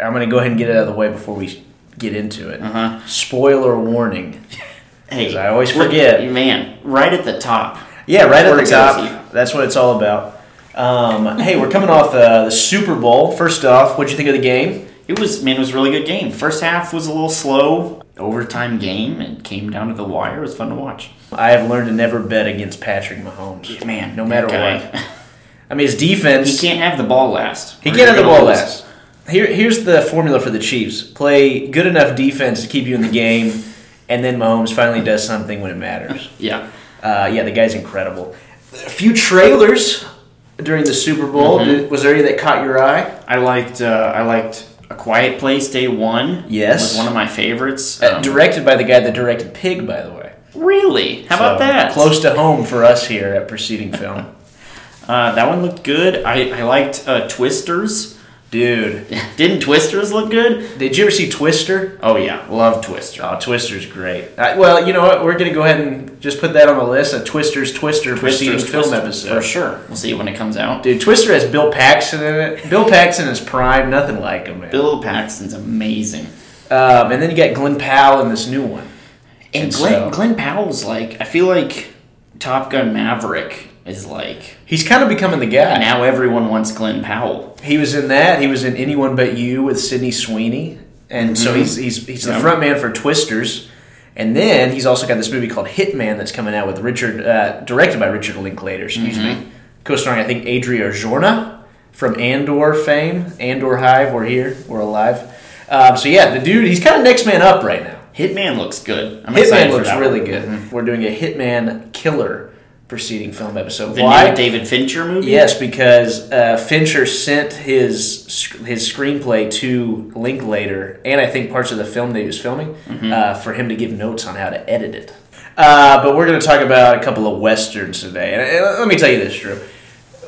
I'm going to go ahead and get it out of the way before we get into it. Uh huh. Spoiler warning. hey, I always look- forget. man. Right at the top. Yeah, right at the top. That's what it's all about. Um, hey, we're coming off uh, the Super Bowl. First off, what'd you think of the game? It was man, it was a really good game. First half was a little slow, overtime game. It came down to the wire. It was fun to watch. I have learned to never bet against Patrick Mahomes. Man, no matter that what. I mean, his defense. he can't have the ball last. He can't have the ball lose. last. Here, here's the formula for the Chiefs: play good enough defense to keep you in the game, and then Mahomes finally does something when it matters. Yeah. Uh, yeah, the guy's incredible. A few trailers during the Super Bowl. Mm-hmm. Did- was there any that caught your eye? I liked. Uh, I liked A Quiet Place Day One. Yes. was one of my favorites. Uh, Um, directed by the guy that directed Pig, by the way. really? How about that? Close to home for us here at Proceeding Film. Uh, that one looked good. I, I liked uh, Twisters. Dude, Didn't Twisters look good? did you ever see Twister? Oh yeah, love Twister. Oh, Twister's great. Well, you know what? We're going to go ahead and just put that on the list a Twister's Twister Twisters, Film Twister, episode. for sure. We'll see when it comes out. Dude, Twister has Bill Paxton in it. Bill Paxton is prime, nothing like him, man. Bill Paxton's amazing. Um, and then you got Glenn Powell in this new one. And And Glenn, so- Glenn Powell's like, I feel like Top Gun Maverick is like, He's kind of becoming the guy. now everyone wants Glenn Powell. He was in that. He was in Anyone But You with Sydney Sweeney, and so he's he's he's the front man for Twisters. And then he's also got this movie called Hitman that's coming out with Richard, uh, directed by Richard Linklater. Excuse me, co-starring I think Adria Arjona from Andor fame. Andor Hive, we're here, we're alive. Um, so yeah, the dude, he's kind of next man up right now. Hitman looks good. I'm excited Hitman looks really one. good. We're doing a Hitman killer proceeding film episode. The Why? new David Fincher movie? Yes, because uh, Fincher sent his his screenplay to Linklater, and I think parts of the film that he was filming, Mm-hmm. uh, for him to give notes on how to edit it. Uh, but we're going to talk about a couple of westerns today. And, and let me tell you this, Drew.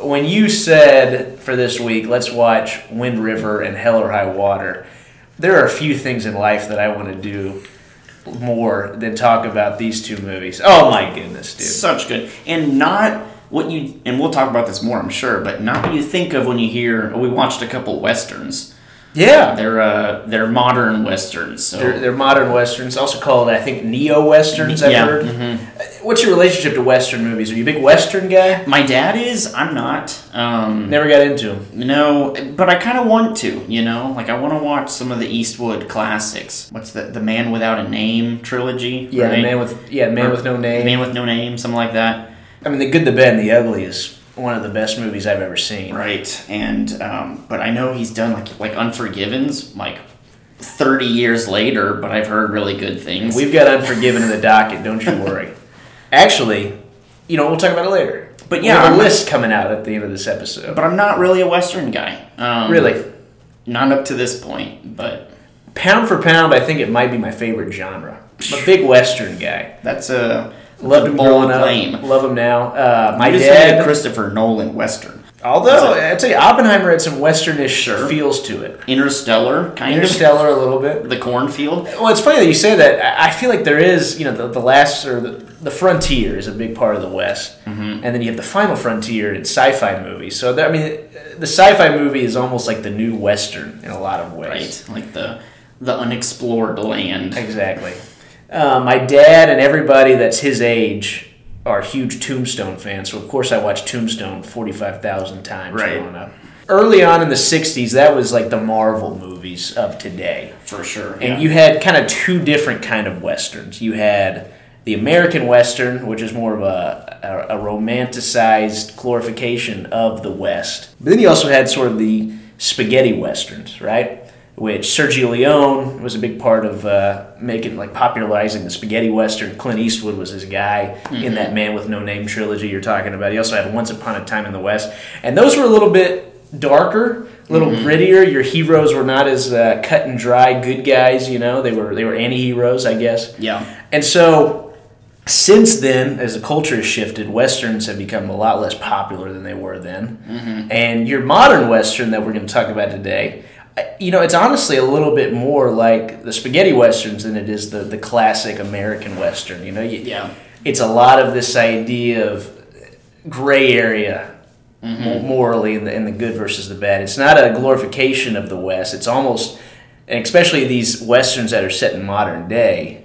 When you said for this week, let's watch Wind River and Hell or High Water, there are a few things in life that I want to do more than talk about these two movies. Oh my goodness, dude. Such good. And not what you, and we'll talk about this more, I'm sure, but not what you think of when you hear, oh, we watched a couple westerns. Yeah. They're, uh, they're modern westerns. So. They're, they're modern westerns, also called I think neo westerns. I've Yeah, heard. mhm. What's your relationship to western movies? Are you a big western guy? My dad is, I'm not. Um, Never got into them. No, but I kind of want to, you know? Like, I want to watch some of the Eastwood classics. What's the The Man Without a Name trilogy? Yeah, right? the man with yeah, man with no The name. Man with No Name, something like that. I mean, the good, the bad, and the ugly is one of the best movies I've ever seen. Right. And, um, but I know he's done, like, like Unforgiven's, like, 30 years later, but I've heard really good things. We've got Unforgiven in the docket. Don't you worry. Actually, you know we'll talk about it later. But We yeah, have a list coming out at the end of this episode. but I'm not really a Western guy. Um, really, Not up to this point, but pound for pound, I think it might be my favorite genre. I'm a big western guy. that's a, a him growing up. claim. Love him now. Uh, my You just dad. Christopher Nolan Western. Although I'd say Oppenheimer had some westernish Sure. feels to it. Interstellar, kind of Interstellar a little bit. The cornfield. Well, it's funny that you say that. I I feel like there is, you know, the, the last or the, the frontier is a big part of the West, Mm-hmm. and then you have the final frontier in sci-fi movies. So I mean, the sci-fi movie is almost like the new western in a lot of ways. Right, like the the unexplored land. Exactly. Uh, my dad and everybody that's his age are huge Tombstone fans, so of course I watched Tombstone forty five thousand times Right. growing up. Early on in the '60s, that was like the Marvel movies of today. For sure. and yeah. you had kind of two different kind of westerns. You had the American Western, which is more of a, a, a romanticized glorification of the West. But then you also had sort of the spaghetti westerns, right? Which Sergio Leone was a big part of uh, making, like popularizing the spaghetti western. Clint Eastwood was his guy in that Man with No Name trilogy you're talking about. He also had Once Upon a Time in the West, and those were a little bit darker, a little grittier. Your heroes were not as uh, cut and dry good guys. You know, they were they were anti-heroes, I guess. yeah. And so, since then, as the culture has shifted, westerns have become a lot less popular than they were then. And your modern western that we're going to talk about today, you know, it's honestly a little bit more like the spaghetti westerns than it is the the classic American western. You know, you, Yeah. it's a lot of this idea of gray area mm-hmm. mo- morally in the, in the good versus the bad. It's not a glorification of the West. It's almost, and especially these westerns that are set in modern day,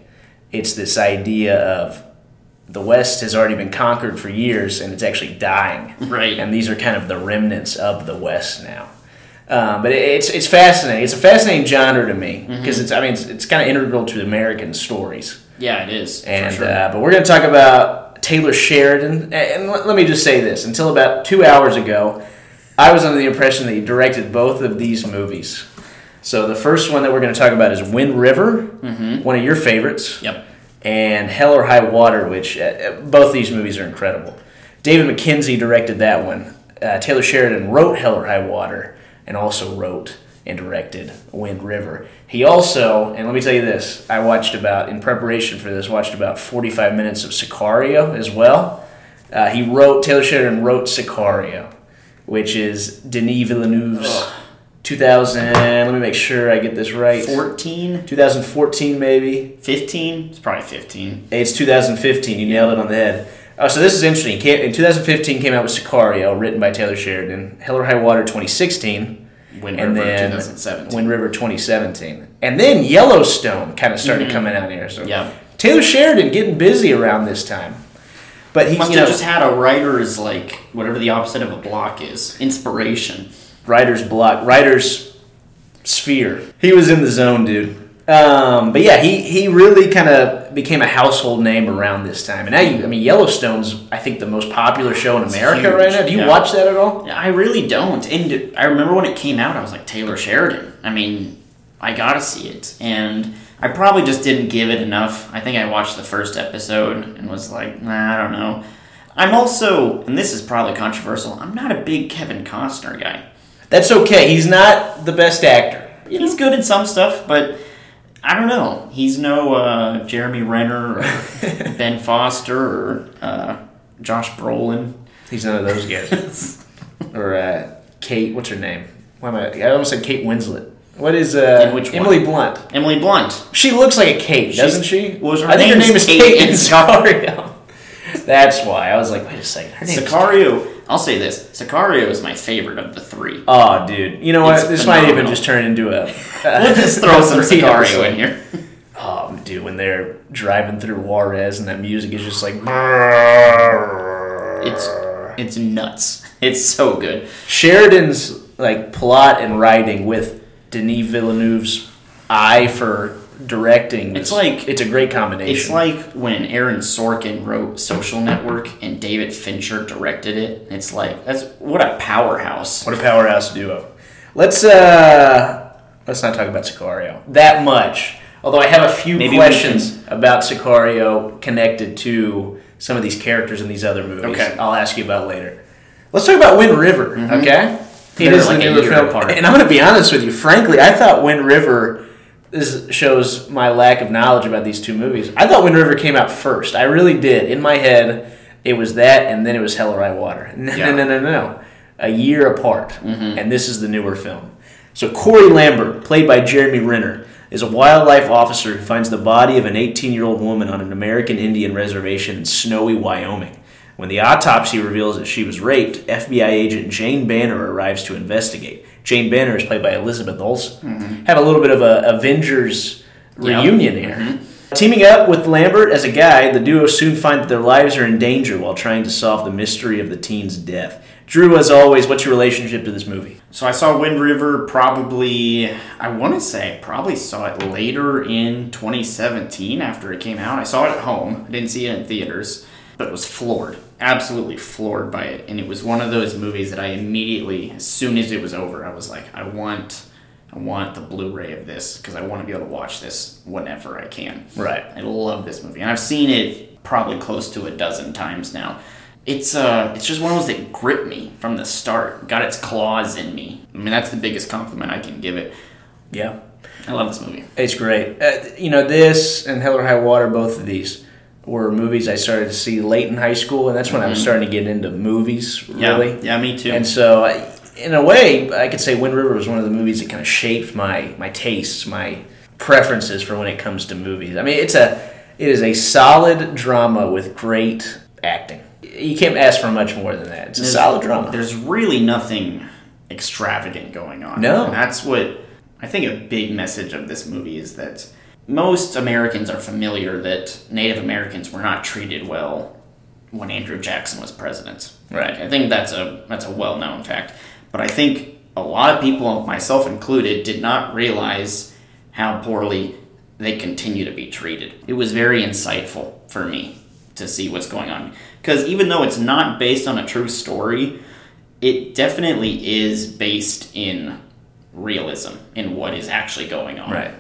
it's this idea of the West has already been conquered for years and it's actually dying. Right. And these are kind of the remnants of the West now. Um, but it- it's it's fascinating. It's a fascinating genre to me because it's I mean it's, it's kind of integral to American stories. Yeah, it is. And sure. uh, but we're going to talk about Taylor Sheridan. And let, let me just say this: until about two hours ago, I was under the impression that he directed both of these movies. So the first one that we're going to talk about is Wind River, one of your favorites, yep. and Hell or High Water, which uh, uh, both these movies are incredible. David Mackenzie directed that one. Uh, Taylor Sheridan wrote Hell or High Water and also wrote and directed Wind River. He also, and let me tell you this, I watched about, in preparation for this, watched about 45 minutes of Sicario as well. Uh, he wrote, Taylor Sheridan wrote Sicario, which is Denis Villeneuve's Ugh. 2000, let me make sure I get this right. 14, 2014 maybe. 15? It's probably 15. It's 2015. You nailed it on the head. Oh, so this is interesting. In 2015, came out with Sicario, written by Taylor Sheridan. Hell or High Water, 2016. Wind and River, then 2017. Wind River, 2017. And then Yellowstone kind of started coming out here. So Yeah. Taylor Sheridan getting busy around this time. But he, Must you have just had a writer's, like, whatever the opposite of a block is. Inspiration. writer's block, writer's sphere. He was in the zone, dude. Um, but yeah, he, he really kind of became a household name around this time. And now you, I mean, Yellowstone's I think the most popular show in America huge, right now. Do you yeah. watch that at all? I really don't. And I remember when it came out, I was like, Taylor Sheridan. I mean, I gotta see it. And I probably just didn't give it enough. I think I watched the first episode and was like, nah, I don't know. I'm also, and this is probably controversial, I'm not a big Kevin Costner guy. That's okay. He's not the best actor. He's good in some stuff, but I don't know. He's no uh, Jeremy Renner or Ben Foster or uh, Josh Brolin. He's none of those guys. or uh, Kate, what's her name? Why am I? I almost said Kate Winslet. What is uh, In which one? Emily Blunt? Emily Blunt. She looks like a Kate, doesn't she? well, her I think her name is Kate Kate in in Sicario. That's why I was like, wait a second. Her name is Sicario. I'll say this: Sicario is my favorite of the three. Oh, dude. You know what? It's this might even just turn into a. We'll just throw some Sicario in here. Oh, dude, when they're driving through Juarez and that music is just like. It's it's nuts. It's so good. Sheridan's like plot and writing with Denis Villeneuve's eye for directing. It's like- it's a great combination. It's like when Aaron Sorkin wrote Social Network and David Fincher directed it. It's like that's what a powerhouse. what a powerhouse duo. Let's uh let's not talk about Sicario that much. Although I have a few Maybe questions about Sicario connected to some of these characters in these other movies. Okay. Mm-hmm. I'll ask you about later. Let's talk about Wind River. Okay. It is like the newer film, apart. and I'm going to be honest with you. Frankly, I thought Wind River. This shows my lack of knowledge about these two movies. I thought Wind River came out first. I really did. In my head, it was that, and then it was Hell or High Water. No, Yeah. no, no, no, no. A year apart, mm-hmm. and this is the newer film. So Corey Lambert, played by Jeremy Renner, is a wildlife officer who finds the body of an 18-year-old woman on an American Indian reservation in snowy Wyoming. When the autopsy reveals that she was raped, FBI agent Jane Banner arrives to investigate. Jane Banner is played by Elizabeth Olsen. Mm-hmm. Have a little bit of a Avengers Yep. reunion here. Mm-hmm. Teaming up with Lambert as a guide, the duo soon find that their lives are in danger while trying to solve the mystery of the teen's death. Drew, as always, what's your relationship to this movie? So I saw Wind River probably I want to say I probably saw it later in 2017 after it came out. I saw it at home. I didn't see it in theaters, but was floored. Absolutely floored by it. And it was one of those movies that I immediately as soon as it was over, I was like I want I want the Blu-ray of this because I want to be able to watch this whenever I can. Right. I love this movie, and I've seen it probably close to a dozen times now. It's uh, it's just one of those that gripped me from the start. Got its claws in me. I mean, that's the biggest compliment I can give it. Yeah. I love this movie. It's great. Uh, you know, this and Hell or High Water, both of these were movies I started to see late in high school, and that's when I was mm-hmm. starting to get into movies, Yeah, really. yeah, me too. And so, I, in a way, I could say Wind River was one of the movies that kind of shaped my my tastes, my preferences for when it comes to movies. I mean, it's a it is a solid drama with great acting. you can't ask for much more than that. It's a solid drama. There's really nothing extravagant going on. No. And that's what I think a big message of this movie is that most Americans are familiar that Native Americans were not treated well when Andrew Jackson was president. Right. I think that's a that's a well known fact. But I think a lot of people, myself included, did not realize how poorly they continue to be treated. It was very insightful for me to see what's going on. Because even though it's not based on a true story, it definitely is based in realism in what is actually going on. Right.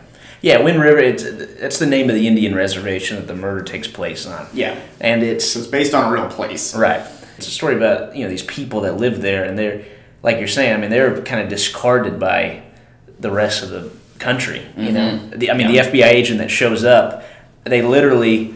Yeah, Wind River. It's that's the name of the Indian reservation that the murder takes place on. Yeah. and it's it's based on a real place. right. It's a story about you know these people that live there, and they're like you're saying. I mean, they're kind of discarded by the rest of the country. You mm-hmm. know, the, I mean, Yeah. the FBI agent that shows up, they literally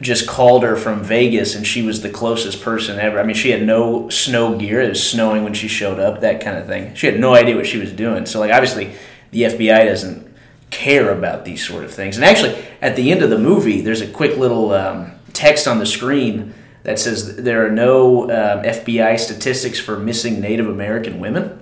just called her from Vegas, and she was the closest person ever. I mean, she had no snow gear; it was snowing when she showed up, that kind of thing. She had no idea what she was doing. So, like, obviously, the FBI doesn't care about these sort of things. And actually, at the end of the movie, there's a quick little um, text on the screen that says there are no um, FBI statistics for missing Native American women,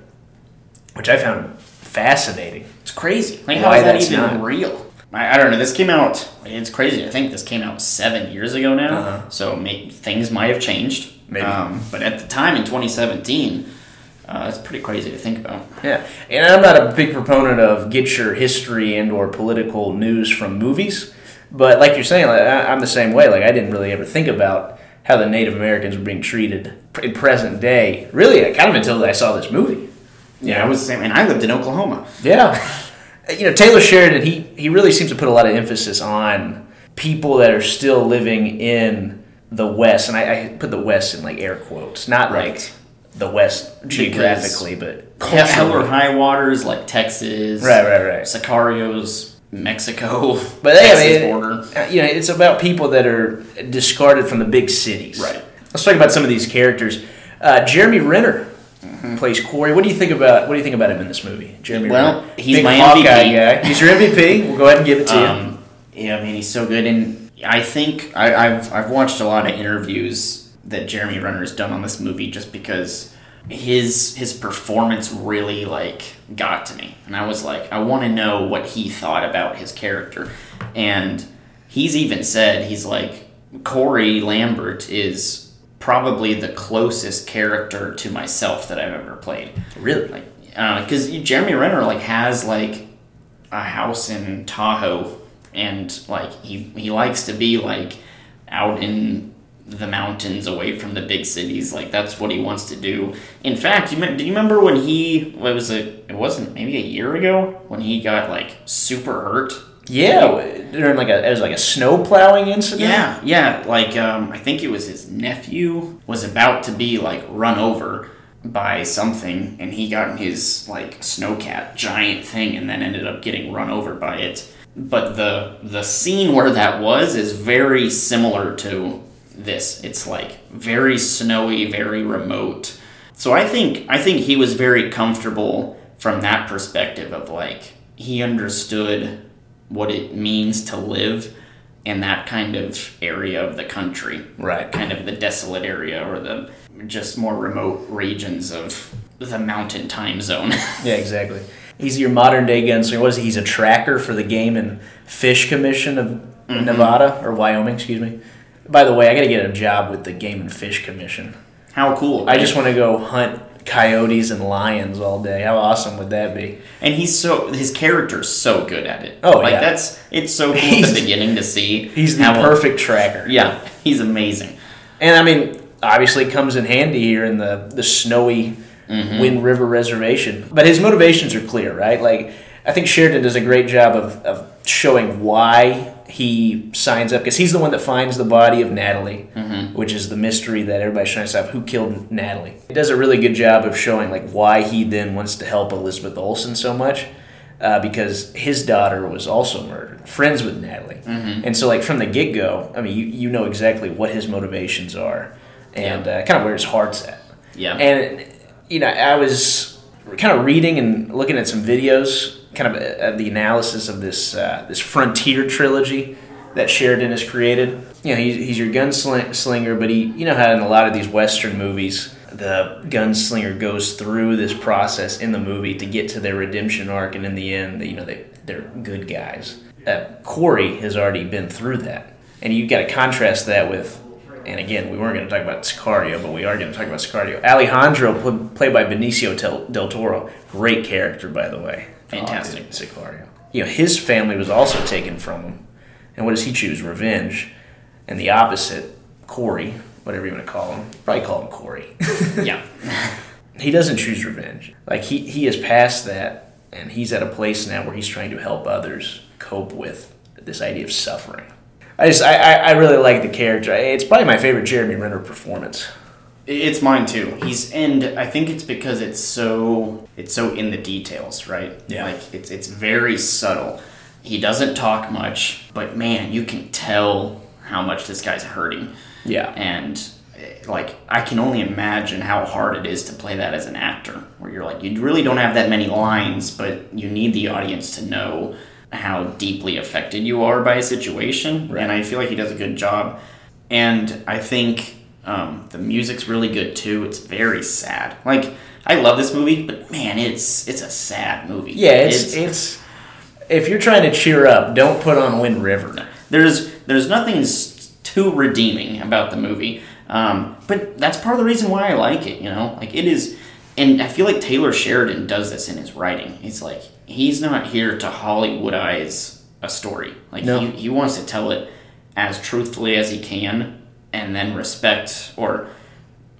which I found fascinating. It's crazy. Like, Why how is that even not- real? I, I don't know. This came out. It's crazy. I think this came out seven years ago now. Uh-huh. So may, things might have changed. Maybe. Um, but at the time in 2017, uh, it's pretty crazy to think about. Yeah, and I'm not a big proponent of get your history and or political news from movies, but like you're saying, like, I- I'm the same way. Like I didn't really ever think about how the Native Americans were being treated in present day. Really, kind of until I saw this movie. Yeah, I was the same. And I lived in Oklahoma. Yeah, you know Taylor Sheridan. He he really seems to put a lot of emphasis on people that are still living in the West, and I, I put the West in like air quotes, not Right. like the West geographically, but Hell hell or culturally. high waters like Texas, Right, right, right. Sicarios, Mexico, But they, I mean, border. uh, you know, it's about people that are discarded from the big cities. Right. Let's talk about some of these characters. Uh, Jeremy Renner plays Corey. What do you think about What do you think about him in this movie? Jeremy Well, Renner, he's Big my Hawkeye MVP. guy. He's your MVP. We'll go ahead and give it to you. Um, yeah, I mean he's so good, and I think I, I've I've watched a lot of interviews that Jeremy Renner has done on this movie just because his his performance really like got to me, and I was like, I want to know what he thought about his character, and he's even said he's like Corey Lambert is probably the closest character to myself that I've ever played. Really? like uh, because Jeremy Renner like has like a house in Tahoe. And like he he likes to be like out in the mountains away from the big cities like that's what he wants to do in fact you me- do you remember when he what was it it wasn't maybe a year ago when he got like super hurt Yeah, during like a it was like a snow plowing incident. yeah, yeah. Like um, I think it was his nephew was about to be like run over by something, and he got in his like snowcat giant thing, and then ended up getting run over by it. But the the scene where that was is very similar to this. It's like very snowy, very remote. So I think I think he was very comfortable from that perspective of like he understood what it means to live in that kind of area of the country. Right. Kind of the desolate area or the just more remote regions of the mountain time zone. Yeah, exactly. He's your modern day gunslinger. What is he? He's a tracker for the Game and Fish Commission of Mm-hmm. Nevada or Wyoming, excuse me. By the way, I got to get a job with the Game and Fish Commission. How cool. I just want to go hunt coyotes and lions all day. How awesome would that be? and he's so his character's so good at it. Oh, like yeah. that's it's so cool at He's- the beginning to see. He's the perfect tracker. Yeah, he's amazing. And I mean, obviously comes in handy here in the, the snowy Mm-hmm. Wind River Reservation. But his motivations are clear, right? Like, I think Sheridan does a great job of, of showing why he signs up, because he's the one that finds the body of Natalie, Mm-hmm. which is the mystery that everybody's trying to solve who killed Natalie. He does a really good job of showing, like, why he then wants to help Elizabeth Olsen so much. Uh, because his daughter was also murdered, friends with Natalie, Mm-hmm. and so like from the get go, I mean, you, you know exactly what his motivations are, and uh, kind of where his heart's at. Yeah. And you know, I was kind of reading and looking at some videos, kind of uh, the analysis of this uh, this Frontier trilogy that Sheridan has created. You know, he's, he's your gunslinger, but he, you know how in a lot of these Western movies, the gunslinger goes through this process in the movie to get to their redemption arc, and in the end, you know, they, they're good guys. Uh, Corey has already been through that. And you've got to contrast that with, and again, we weren't going to talk about Sicario, but we are going to talk about Sicario. Alejandro, played by Benicio Del Toro, great character, by the way. Fantastic. Oh, Sicario. You know, his family was also taken from him. And what does he choose? Revenge. And the opposite, Corey, whatever you want to call him, probably call him Corey. yeah. he doesn't choose revenge. Like, he, he has passed that, and he's at a place now where he's trying to help others cope with this idea of suffering. I just, I, I really like the character. It's probably my favorite Jeremy Renner performance. It's mine too. He's and I think it's because it's so it's so in the details, right? Yeah. Like it's it's very subtle. He doesn't talk much, but man, you can tell how much this guy's hurting. Yeah. And eh, like I can only imagine how hard it is to play that as an actor, where you're like you really don't have that many lines, but you need the audience to know how deeply affected you are by a situation. Right. And I feel like he does a good job. And I think um, the music's really good too. It's very sad. Like I love this movie, but man, it's it's a sad movie. Yeah, it's, it's, if you're trying to cheer up, don't put on Wind River. there's there's nothing too redeeming about the movie. Um, but that's part of the reason why I like it. You know, like it is, and I feel like Taylor Sheridan does this in his writing. He's like he's not here to Hollywoodize a story. Like No. he, he wants to tell it as truthfully as he can, and then respect or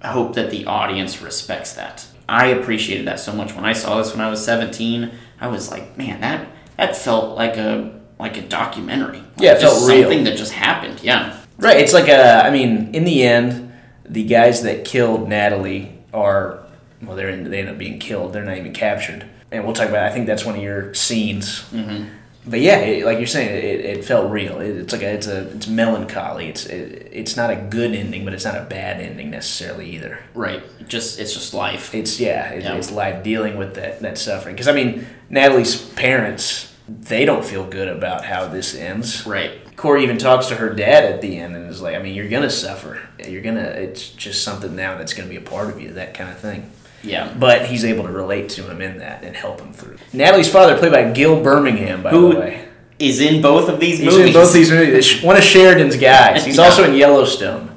hope that the audience respects that. I appreciated that so much when I saw this when I was 17. I was like, man, that that felt like a like a documentary. Yeah, it felt real. something that just happened. Yeah. Right. It's like a. I mean, in the end, the guys that killed Natalie are well, they're in, they end up being killed. They're not even captured. And we'll talk about. I think that's one of your scenes. Mm-hmm. But yeah, it, like you're saying, it, it felt real. It, it's like a, it's a it's melancholy. It's it, it's not a good ending, but it's not a bad ending necessarily either. Right. Just it's just life. It's yeah, it, Yeah. it's life dealing with that that suffering. Because I mean, Natalie's parents they don't feel good about how this ends. Right. Corey even talks to her dad at the end and is like, I mean, you're gonna suffer. You're gonna. It's just something now that's gonna be a part of you. That kind of thing. Yeah. But he's able to relate to him in that and help him through. Natalie's father, played by Gil Birmingham, by Who the way. Is in both of these He's movies. in both these movies. One of Sheridan's guys. He's Yeah. also in Yellowstone.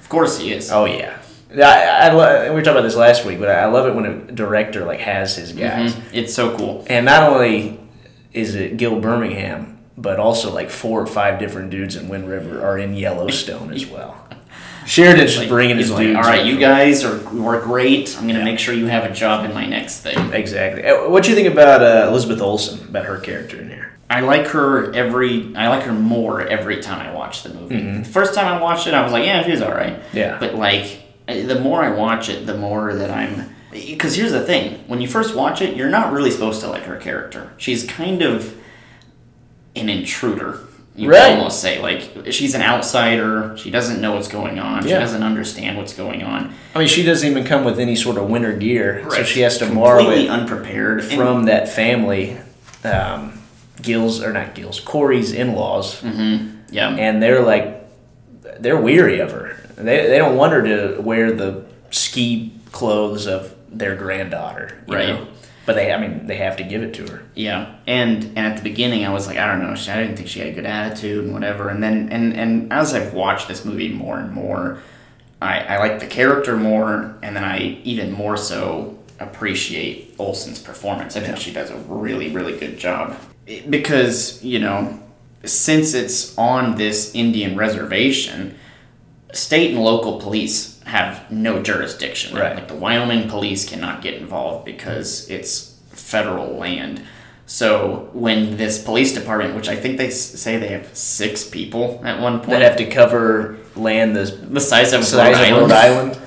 Of course he is. Oh yeah. I, I, lo- we were talking about this last week, but I love it when a director like has his guys. Mhm. It's so cool. And not only is it Gil Birmingham, but also like four or five different dudes in Wind River are in Yellowstone as well. Sheridan's just Like, bringing his like, all right, you guys are were great. I'm gonna Yeah. make sure you have a job in my next thing. Exactly. Uh, What do you think about uh, Elizabeth Olsen? About her character in here? I like her every. I like her more every time I watch the movie. The first time I watched it, I was like, yeah, she's all right. Mm-hmm. Yeah. But like, the more I watch it, the more that I'm. Because here's the thing: when you first watch it, you're not really supposed to like her character. She's kind of an intruder. You Right. could almost say like she's an outsider. She doesn't know what's going on. She doesn't understand what's going on. I mean, she doesn't even come with any sort of winter gear, so she has to borrow it unprepared And- from that family. Um, Gil's or not gills Corey's in-laws, yeah. and they're like, they're weary of her. They they don't want her to wear the ski clothes of their granddaughter, you Right. know? But they, I mean, they have to give it to her. Yeah, and and at the beginning, I was like, I don't know, she, I didn't think she had a good attitude and whatever. And then and and as I've watched this movie more and more, I I like the character more, and then I even more so appreciate Olsen's performance. I think Yeah. she does a really really good job It- because you know since it's on this Indian reservation, state and local police have no jurisdiction. Right. Like the Wyoming police cannot get involved because it's federal land. So when this police department, which I think they say they have six people at one point, That have to cover land the the size of size Rhode of Rhode Island.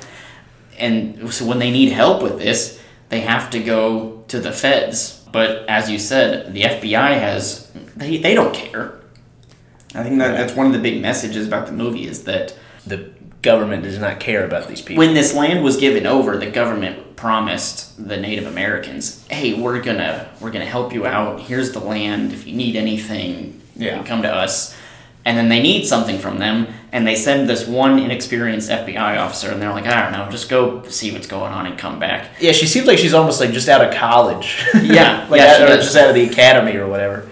and so when they need help with this, they have to go to the feds. But as you said, the FBI has they, they don't care. I think that that's one of the big messages about the movie is that The government does not care about these people. when this land was given over, the government promised the Native Americans, "Hey, we're gonna we're gonna help you out. Here's the land. If you need anything, Yeah. come to us." and then they need something from them, and they send this one inexperienced FBI officer, and they're like, I don't know, just go see what's going on and come back. Yeah, she seems like she's almost like just out of college. Yeah, like yeah, out- just out of the academy or whatever.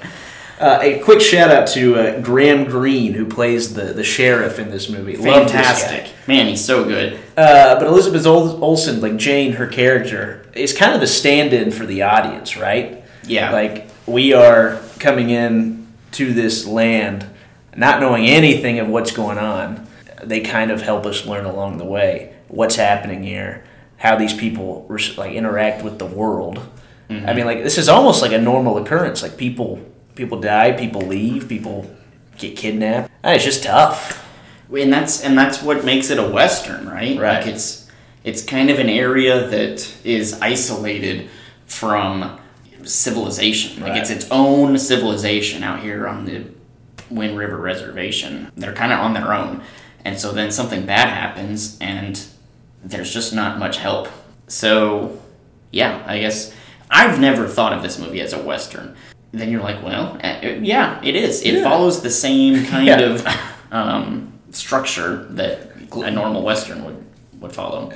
Uh, a quick shout out to uh, Graham Greene, who plays the, the sheriff in this movie. Love this. Fantastic. Man, he's so good. Uh, but Elizabeth Ol- Olsen, like Jane, her character, is kind of the stand-in for the audience, right? Yeah. Like we are coming in to this land, not knowing anything of what's going on. They kind of help us learn along the way what's happening here, how these people like interact with the world. I mean, like this is almost like a normal occurrence. Like people, people die, people leave, people get kidnapped. Ah, It's just tough. and that's and that's what makes it a western right Right. like it's it's kind of an area that is isolated from civilization like Right. it's its own civilization out here on the wind river reservation they're kind of on their own and so then something bad happens and there's just not much help so yeah i guess i've never thought of this movie as a western then you're like well eh, yeah it is it Yeah. follows the same kind Yeah. of um, structure that a normal western would would follow.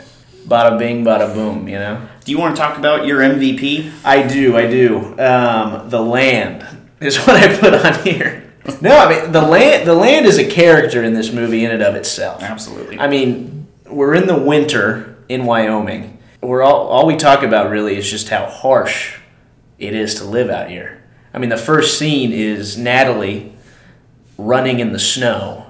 Bada bing, bada boom. You know. Do you want to talk about your MVP? I do, I do. Um, the land is what I put on here. No, I mean the land. The land is a character in this movie in and of itself. Absolutely. I mean, we're in the winter in Wyoming. We're all all we talk about really is just how harsh it is to live out here. I mean, the first scene is Natalie running in the snow.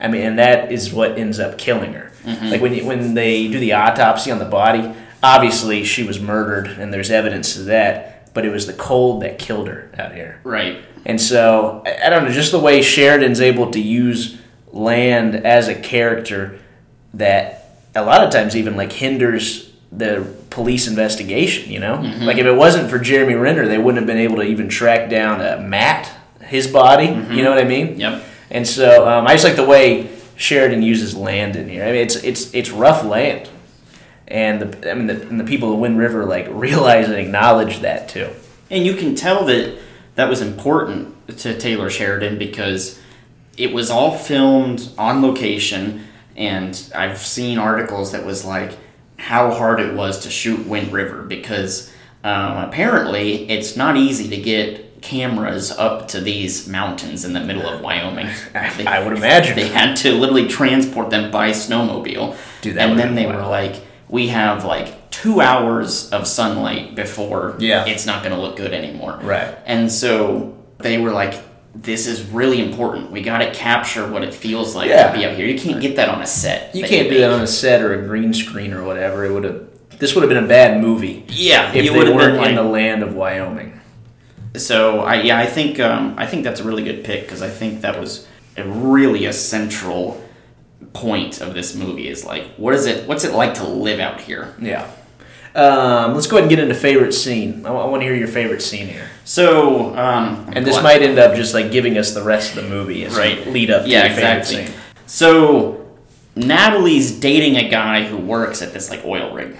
I mean, and that is what ends up killing her. Mm-hmm. Like when you, when they do the autopsy on the body, obviously she was murdered, and there's evidence to that. But it was the cold that killed her out here. right. And so I, I don't know, just the way Sheridan's able to use land as a character that a lot of times even like hinders the police investigation. You know, like if it wasn't for Jeremy Renner, they wouldn't have been able to even track down uh, Matt, his body. You know what I mean? Yep. And so um, I just like the way Sheridan uses land in here. I mean, it's it's it's rough land, and the I mean the, and the people of Wind River like realize and acknowledge that too. And you can tell that that was important to Taylor Sheridan because it was all filmed on location, and I've seen articles that was like how hard it was to shoot Wind River because um, apparently it's not easy to get cameras up to these mountains in the middle of Wyoming. They- I would imagine. they had to literally transport them by snowmobile. Dude, that and then they were like, we have like two hours of sunlight before Yeah. it's not going to look good anymore. Right. And so they were like, this is really important. We got to capture what it feels like Yeah. to be out here. You can't get that on a set. You can't do that on a set or a green screen or whatever. It would have. This would have been a bad movie Yeah, if you they weren't been in the land of Wyoming. So I yeah I think um, I think that's a really good pick because I think that was a really a central point of this movie is like what is it what's it like to live out here Yeah. Um, let's go ahead and get into favorite scene. I, want to hear your favorite scene here, so um, and this might end up just like giving us the rest of the movie as Right. a lead up to yeah exactly scene. so Natalie's dating a guy who works at this like oil rig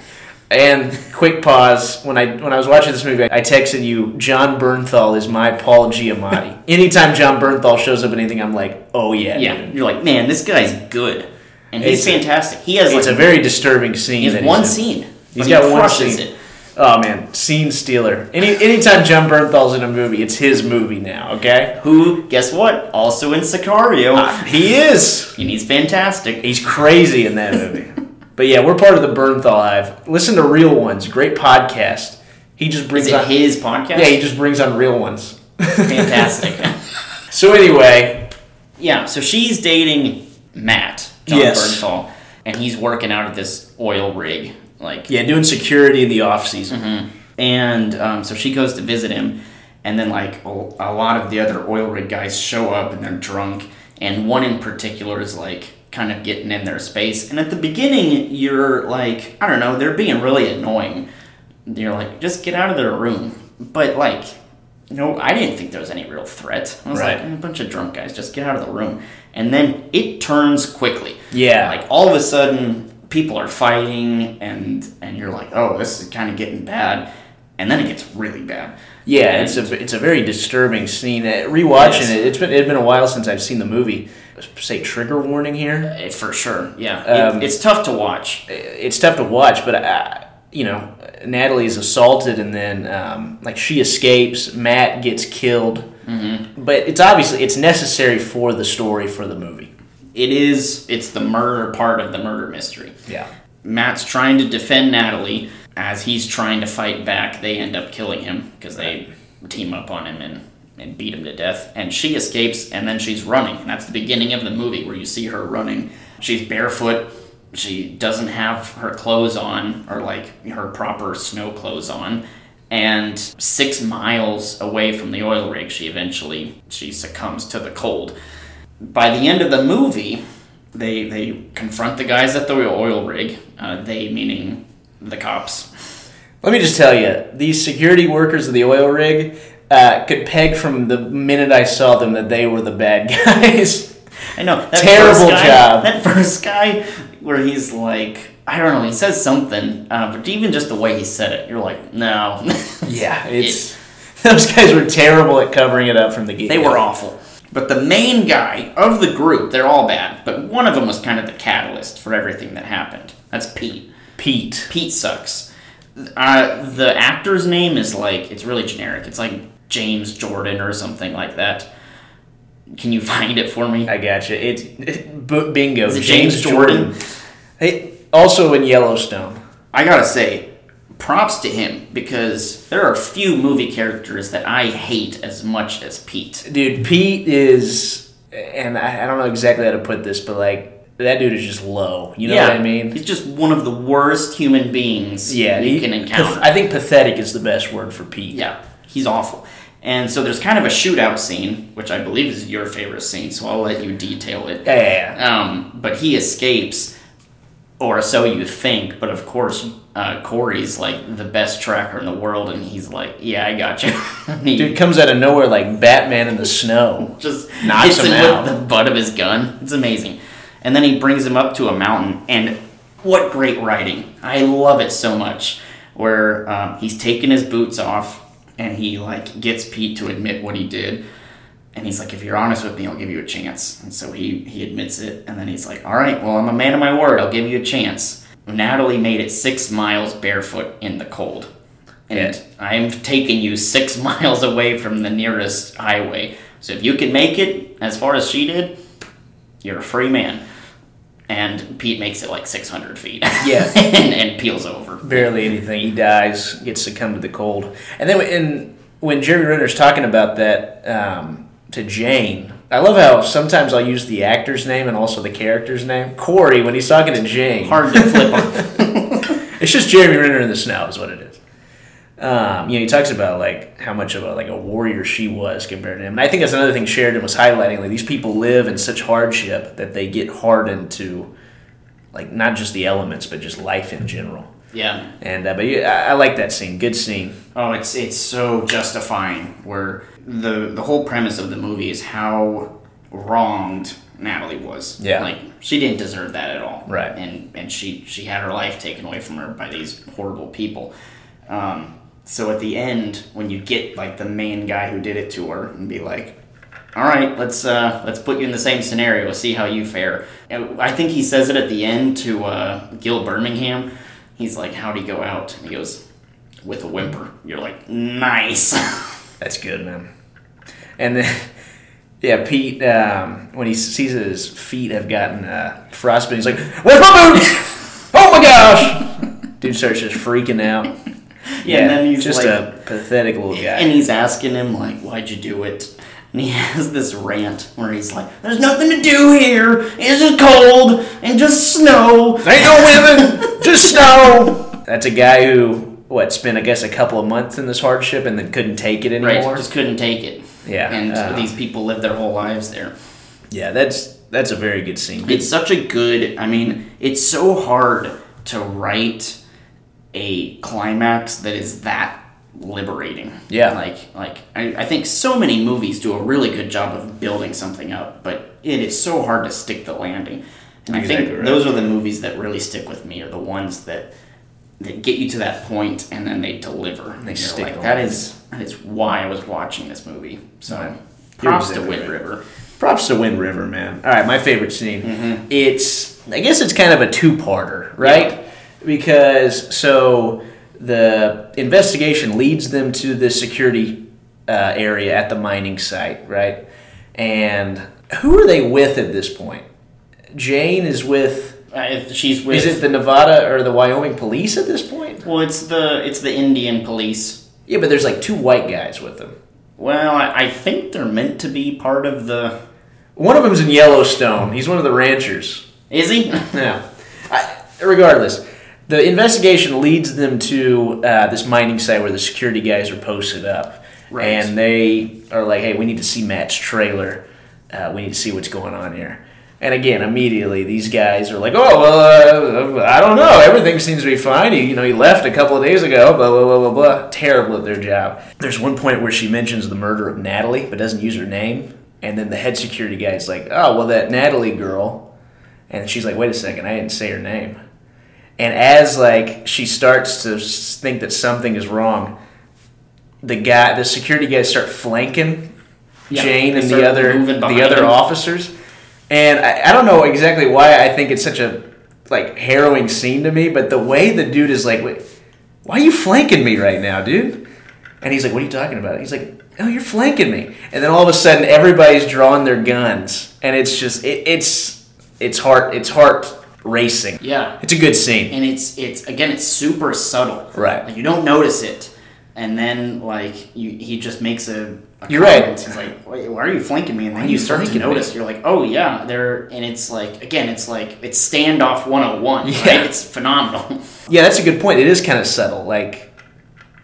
And quick pause when I when I was watching this movie, I texted you. Jon Bernthal is my Paul Giamatti. Anytime Jon Bernthal shows up in anything, I'm like, oh yeah, yeah dude. you're like man this guy's good and he's It's fantastic he has It's like a very disturbing scene. he has one scene He's got he one scene. it Oh man, scene stealer. Any anytime Jon Bernthal's in a movie, it's his movie now. Okay, who guess what also in Sicario ah, he is. and he's fantastic He's crazy in that movie. but yeah, we're part of the Bernthal Hive. Listen to Real Ones, great podcast. He just brings is it on his podcast yeah, he just brings on Real Ones. fantastic So anyway, Yeah, so she's dating Matt, Jon Yes. Bernthal, and he's working out at this oil rig. Like, yeah, doing security in the off season. Mm-hmm. and um, so she goes to visit him, and then like a, a lot of the other oil rig guys show up and they're drunk, and one in particular is like kind of getting in their space. And at the beginning, you're like, I don't know, they're being really annoying. You're like, just get out of their room. But like, no, I didn't think there was any real threat. I was Right. like, "Eh, a bunch of drunk guys, just get out of the room. And then it turns quickly. Yeah. Like all of a sudden, people are fighting, and and you're like, oh, this is kind of getting bad. And then it gets really bad. Yeah, it's a it's a very disturbing scene. Uh, Rewatching Yes. it, it's been it's been a while since I've seen the movie. Say trigger warning here. Eh, for sure. Yeah, Um, it, it's tough to watch. It's tough to watch, but uh, you know, Natalie's assaulted and then um, like she escapes. Matt gets killed, Mm-hmm. but it's obviously it's necessary for the story for the movie. It is. It's the murder part of the murder mystery. Yeah. Matt's trying to defend Natalie as he's trying to fight back. They end up killing him because they team up on him and, and beat him to death. And she escapes, and then she's running. And that's the beginning of the movie where you see her running. She's barefoot. She doesn't have her clothes on, or like her proper snow clothes on. And six miles away from the oil rig, she eventually she succumbs to the cold. By the end of the movie, they they confront the guys at the oil rig. Uh, they meaning the cops. Let me just tell you, these security workers of the oil rig uh, could peg from the minute I saw them that they were the bad guys. I know that Terrible guy, job. That first guy, where he's like, I don't know, he says something, uh, but even just the way he said it, you're like, no. yeah, it's those guys were terrible at covering it up from the get. They were awful. But the main guy of the group, they're all bad, but one of them was kind of the catalyst for everything that happened. That's Pete. Pete. Pete sucks. Uh, the actor's name is like, it's really generic. It's like James Jordan or something like that. Can you find it for me? I gotcha. It's it, bingo. Is it James Jordan? Hey, also in Yellowstone. I gotta say, props to him because there are a few movie characters that I hate as much as Pete. Dude, Pete is, and I, I don't know exactly how to put this, but like that dude is just low. You know what I mean? He's just one of the worst human beings Yeah, you he- can encounter. I think pathetic is the best word for Pete. Yeah, he's awful. And so there's kind of a shootout scene, which I believe is your favorite scene, so I'll let you detail it. Yeah, yeah, yeah. Um, but he escapes, or so you think. But of course, uh, Corey's like the best tracker in the world, and he's like, "Yeah, I got you." He Dude comes out of nowhere like Batman in the snow. just Knocks him out. with the butt of his gun. It's amazing. And then he brings him up to a mountain, and what great writing! I love it so much. Where um, he's taking his boots off, and he like gets Pete to admit what he did, and he's like, "If you're honest with me, I'll give you a chance." And so he he admits it, and then he's like, "All right, well, I'm a man of my word. I'll give you a chance." Natalie made it six miles barefoot in the cold. And Yeah. I'm taking you six miles away from the nearest highway. So if you can make it as far as she did, you're a free man. And Pete makes it like 600 feet. Yeah. and, and peels over. Barely anything. He dies, gets succumbed to the cold. And then in, when Jeremy Renner's talking about that um, to Jane, I love how sometimes I'll use the actor's name and also the character's name. Corey, when he's talking to Jane. Hard to flip on. It's just Jeremy Renner in the snow, is what it is. Um, you know, he talks about like how much of a like a warrior she was compared to him, and I think that's another thing Sheridan was highlighting. Like these people live in such hardship that they get hardened to, like not just the elements, but just life in general. Yeah. And uh, but yeah, I, I like that scene. Good scene. Oh, it's it's so justifying. Where the the whole premise of the movie is how wronged Natalie was. Yeah. like she didn't deserve that at all. Right. and and she she had her life taken away from her by these horrible people. Um, so at the end, when you get like the main guy who did it to her, and be like, "All right, let's uh, let's put you in the same scenario, see how you fare." And I think he says it at the end to uh, Gil Birmingham. He's like, "How'd he go out?" And he goes, "With a whimper." You're like, "Nice." That's good, man. And then, yeah, Pete, um, when he sees his feet have gotten uh, frostbite, he's like, "Where's my boots? Oh my gosh!" Dude starts just freaking out. Yeah, and then he's just like- a pathetic little guy. And he's asking him like, "Why'd you do it?" And he has this rant where he's like, "There's nothing to do here. It's just cold and just snow." Ain't no women, just snow. That's a guy who what spent I guess a couple of months in this hardship and then couldn't take it Right, anymore. just couldn't take it. Yeah, and uh, these people live their whole lives there. Yeah, that's that's a very good scene. It's such a good. I mean, it's so hard to write a climax that is that liberating. Yeah. like like I, I think so many movies do a really good job of building something up, but it is so hard to stick the landing. And I think right. those are the movies that really stick with me, are the ones that that get you to that point and then they deliver. And They stick like that is and it's why I was watching this movie. So Right. props to You're Wind exactly River. Props to Wind River, man. All right, my favorite scene. Mm-hmm. It's I guess it's kind of a two-parter, right? Because so the investigation leads them to the security uh, area at the mining site, right? And who are they with at this point? Jane is with. Uh, she's with. Is it the Nevada or the Wyoming police at this point? well, it's the it's the Indian police. Yeah, but there's like two white guys with them. Well, I, I think they're meant to be part of the. One of them's in Yellowstone. He's one of the ranchers. Is he? Yeah. I, regardless, the investigation leads them to uh, this mining site where the security guys are posted up. Right. And they are like, hey, we need to see Matt's trailer. Uh, we need to see what's going on here. And again, immediately these guys are like, "Oh well, uh, I don't know. Everything seems to be fine. He, you know, he left a couple of days ago. Blah blah blah blah blah. Terrible at their job. There's one point where she mentions the murder of Natalie, but doesn't use her name. And then the head security guy's like, "Oh well, that Natalie girl." And she's like, "Wait a second, I didn't say her name." And as like she starts to think that something is wrong, the guy, the security guys start flanking Yeah, Jane and the other the other him. officers. And I, I don't know exactly why I think it's such a like harrowing scene to me, but the way the dude is like, Wait, "Why are you flanking me right now, dude?" And he's like, "What are you talking about?" He's like, "Oh, you're flanking me." And then all of a sudden, everybody's drawing their guns, and it's just it, it's it's heart it's heart racing. Yeah. It's a good scene. and it's it's again it's super subtle Right. like you don't notice it and then like you he just makes a, a You're right. he's like why are you flanking me and then you you start to flanking me? notice you're like oh yeah they're and it's like again it's like it's standoff 101 Yeah. right it's phenomenal Yeah, that's a good point. It is kind of subtle. Like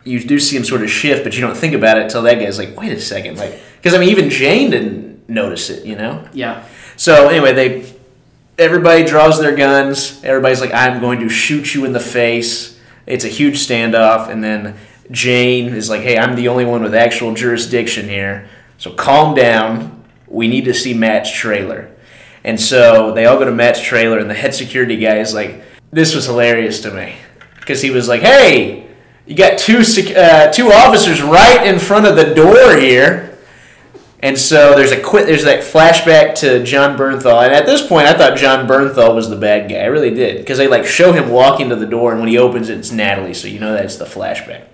you do see him sort of shift, but you don't think about it until that guy's like, "Wait a second. Like, because I mean, even Jane didn't notice it, you know. yeah So anyway, they everybody draws their guns. Everybody's like, "I'm going to shoot you in the face." It's a huge standoff, and then Jane is like, "Hey, I'm the only one with actual jurisdiction here, so calm down. We need to see Matt's trailer." And so they all go to Matt's trailer, and the head security guy is like, "This was hilarious to me," because he was like, "Hey." You got two sec- uh, two officers right in front of the door here. And so there's a quit. There's that flashback to Jon Bernthal, and at this point, I thought Jon Bernthal was the bad guy. I really did because they like show him walking to the door, and when he opens it, it's Natalie. So you know that's the flashback.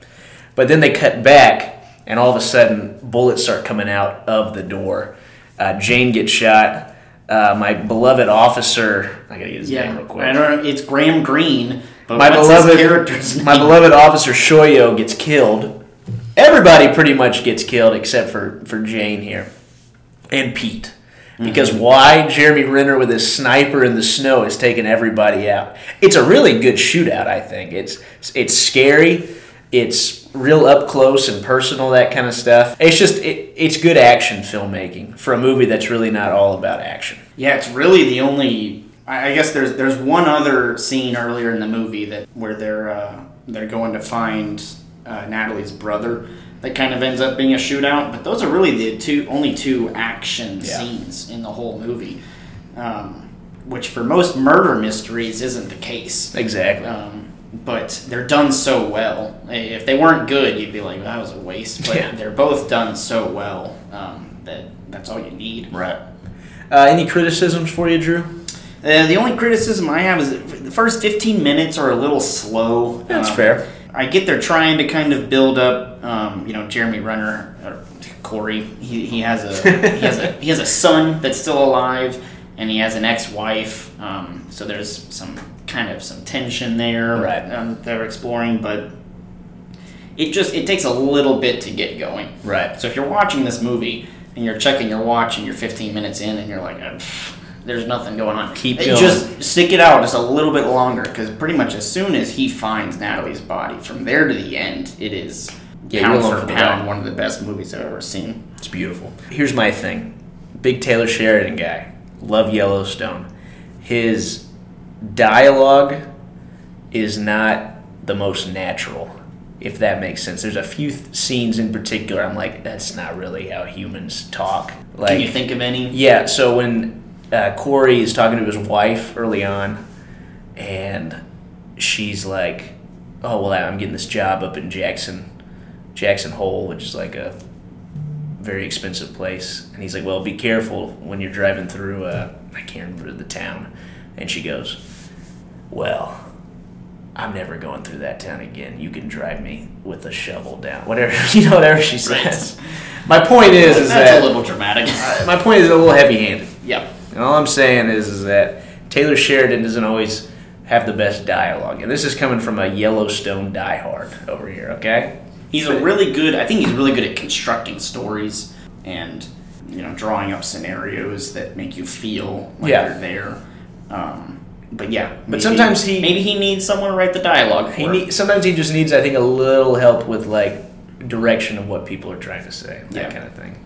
But then they cut back, and all of a sudden, bullets start coming out of the door. Uh, Jane gets shot. Uh, my beloved officer, I gotta get his name yeah real quick I don't know it's Graham Greene but my beloved character's name? my beloved officer Shoyo gets killed. Everybody pretty much gets killed except for for Jane here and Pete. Because why Jeremy Renner with his sniper in the snow is taking everybody out. It's a really good shootout, I think. It's it's scary. It's real up close and personal, that kind of stuff. It's just it, it's good action filmmaking for a movie that's really not all about action. Yeah, it's really the only. I I guess there's there's one other scene earlier in the movie that where they're uh, they're going to find uh, Natalie's brother that kind of ends up being a shootout. But those are really the two only two action Yeah. scenes in the whole movie, um, which for most murder mysteries isn't the case. Exactly. Um, but they're done so well. If they weren't good, you'd be like, that was a waste. But Yeah. they're both done so well um, that that's all you need. right. Uh, any criticisms for you, Drew? Uh, the only criticism I have is the first 15 minutes are a little slow. That's Um, fair. I get they're trying to kind of build up, um, you know, Jeremy Renner, or Corey. He, he has a he has a he has a son that's still alive, and he has an ex-wife. Um, so there's some kind of some tension there Right. um, they're exploring, but it just it takes a little bit to get going. Right. So if you're watching this movie and you're checking your watch and you're 15 minutes in and you're like, uh, pff, there's nothing going on. Keep going. Just stick it out just a little bit longer because pretty much as soon as he finds Natalie's body, from there to the end, it is Yeah, pound for for pound one of the best movies I've ever seen. It's beautiful. Here's my thing. Big Taylor Sheridan guy. Love Yellowstone. His dialogue is not the most natural, if that makes sense. There's a few th- scenes in particular I'm like, that's not really how humans talk. Like, Can you think of any? yeah, so when uh, Corey is talking to his wife early on, and she's like, "Oh well, I'm getting this job up in Jackson, Jackson Hole, which is like a very expensive place. And he's like, "Well, be careful when you're driving through. Uh, I can't remember the town." And she goes, "Well." I'm never going through that town again. You can drive me with a shovel down. Whatever you know, whatever she says. My point is, is That's that a little dramatic. my point is a little heavy-handed. yep. And all I'm saying is, is that Taylor Sheridan doesn't always have the best dialogue, and this is coming from a Yellowstone diehard over here. Okay, He's a really good. I think he's really good at constructing stories and you know drawing up scenarios that make you feel like Yeah. you're there. Um, but yeah, But sometimes he- maybe he needs someone to write the dialogue. He need, sometimes he just needs, I think, a little help with like direction of what people are trying to say, that Yeah. kind of thing.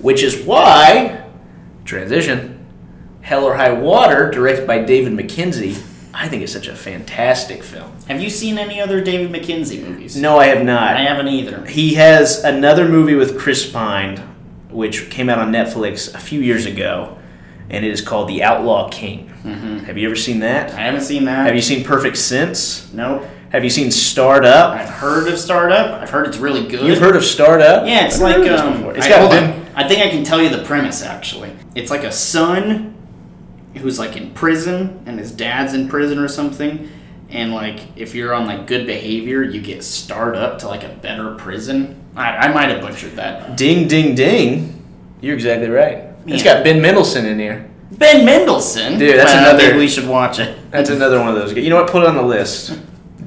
Which is why transition, Hell or High Water, directed by David Mackenzie, I think is such a fantastic film. Have you seen any other David Mackenzie movies? No, I have not. I haven't either. He has another movie with Chris Pine, which came out on Netflix a few years ago, and it is called The Outlaw King. Have you ever seen that? I haven't seen that. Have you seen Perfect Sense? Nope. Have you seen Starred Up? I've heard of Starred Up. I've heard it's really good. You've heard of Starred Up? Yeah, it's I've like heard of this um. It's I, got on. I think I can tell you the premise actually. It's like a son who's like in prison and his dad's in prison or something. And like if you're on like good behavior, you get starred up to like a better prison. I, I might have butchered that. Ding, ding, ding. You're exactly right. It's got Ben Mendelsohn in here. Ben Mendelsohn. Dude, that's Well, another- we should watch it. That's another one of those. You know what? Put it on the list.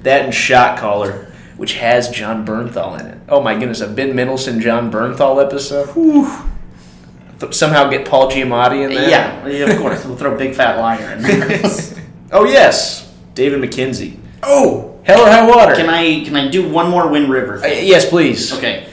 That and Shot Caller, which has Jon Bernthal in it. Oh my goodness, a Ben Mendelsohn Jon Bernthal episode. Th- Somehow get Paul Giamatti in there. Yeah, yeah, of course. We'll throw Big Fat Liar in there. Oh yes, David Mackenzie. oh, Hell or High Water. can I can I do one more Wind River Uh, yes, please. Okay.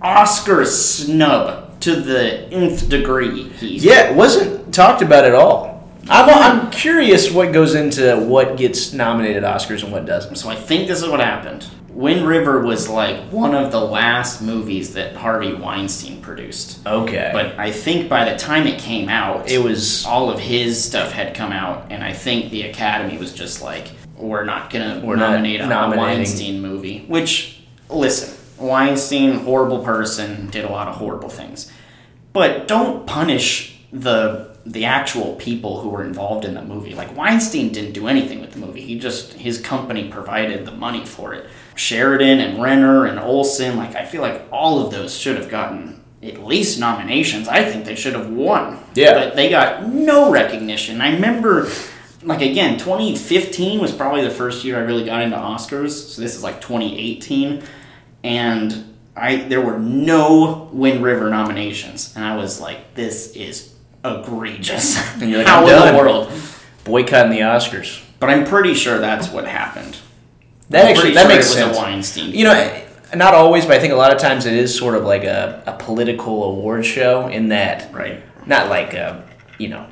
Oscar snub to the nth degree. He's Yeah, it wasn't talked about at all. I'm, I'm curious what goes into what gets nominated Oscars and what doesn't. So I think this is what happened. Wind River was like one of the last movies that Harvey Weinstein produced. Okay, But I think by the time it came out, it was all of his stuff had come out, and I think the Academy was just like, "We're not gonna We're not nominate a nominating. Weinstein movie." Which, listen, Weinstein, horrible person, did a lot of horrible things, but don't punish the the actual people who were involved in the movie. Like Weinstein didn't do anything with the movie; he just his company provided the money for it. Sheridan and Renner and Olsen, like I feel like all of those should have gotten at least nominations. I think they should have won. Yeah. But they got no recognition. I remember, like, again, 2015 was probably the first year I really got into Oscars. So this is like 2018. And I there were no Wind River nominations. And I was like, this is egregious. And you're like, How in the world? boycotting the Oscars. But I'm pretty sure that's what happened. That I'm actually that sure makes sense. a Weinstein. You know, eh, not always, but I think a lot of times it is sort of like a, a political award show in that, right. not like a, you know,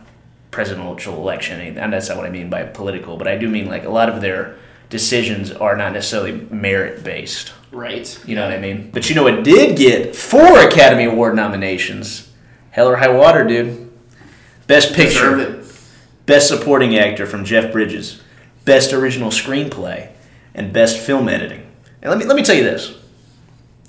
presidential election. Eh, and that's not what I mean by political, but I do mean like a lot of their decisions are not necessarily merit based. Right. You know what I mean? But you know it did get four Academy Award nominations? Hell or High Water, dude. Best Picture. Best Supporting Actor from Jeff Bridges, Best Original Screenplay, and Best Film Editing. And let me let me tell you this.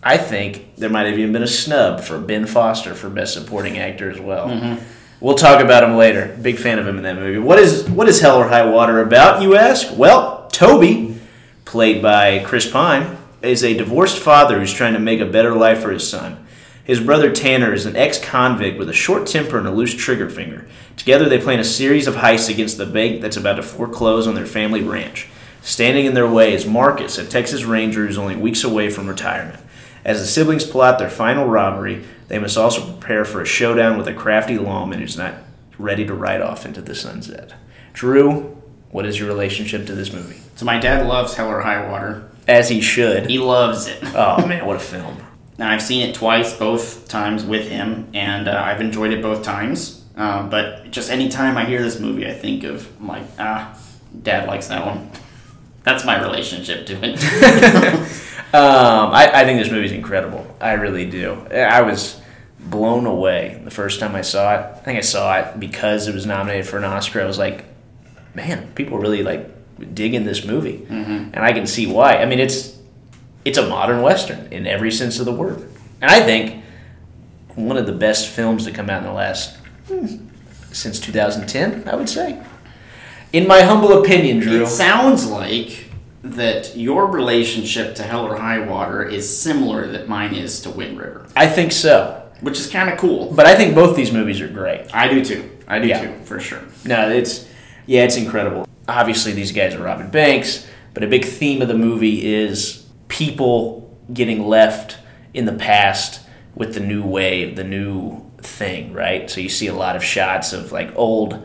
I think there might have even been a snub for Ben Foster for Best Supporting Actor as well. Mm-hmm. We'll talk about him later. Big fan of him in that movie. What is what is Hell or High Water about, you ask? Well, Toby, played by Chris Pine, is a divorced father who's trying to make a better life for his son. His brother Tanner is an ex convict with a short temper and a loose trigger finger. Together, they plan a series of heists against the bank that's about to foreclose on their family ranch. Standing in their way is Marcus, a Texas Ranger who's only weeks away from retirement. As the siblings plot their final robbery, they must also prepare for a showdown with a crafty lawman who's not ready to ride off into the sunset. Drew, what is your relationship to this movie? So my dad loves Hell or High Water. As he should. He loves it. Oh man, what a film! Now I've seen it twice, both times with him, and uh, I've enjoyed it both times. Um, but just anytime I hear this movie, I think of I'm like, ah, Dad likes that one. That's my relationship to it. Um, I, I think this movie's incredible. I really do. I was blown away the first time I saw it. I think I saw it because it was nominated for an Oscar. I was like, man, people really like digging this movie, mm-hmm. and I can see why. I mean, it's it's a modern western in every sense of the word, and I think one of the best films to come out in the last hmm, since 2010. I would say, in my humble opinion, Drew. It sounds like that your relationship to Hell or High Water is similar that mine is to Wind River, I think so, which is kind of cool. but I think both these movies are great. I do too. I do Yeah. too, for sure. No, it's yeah, it's incredible. Obviously, these guys are robbing banks, but a big theme of the movie is people getting left in the past with the new wave, the new thing, right? So you see a lot of shots of like old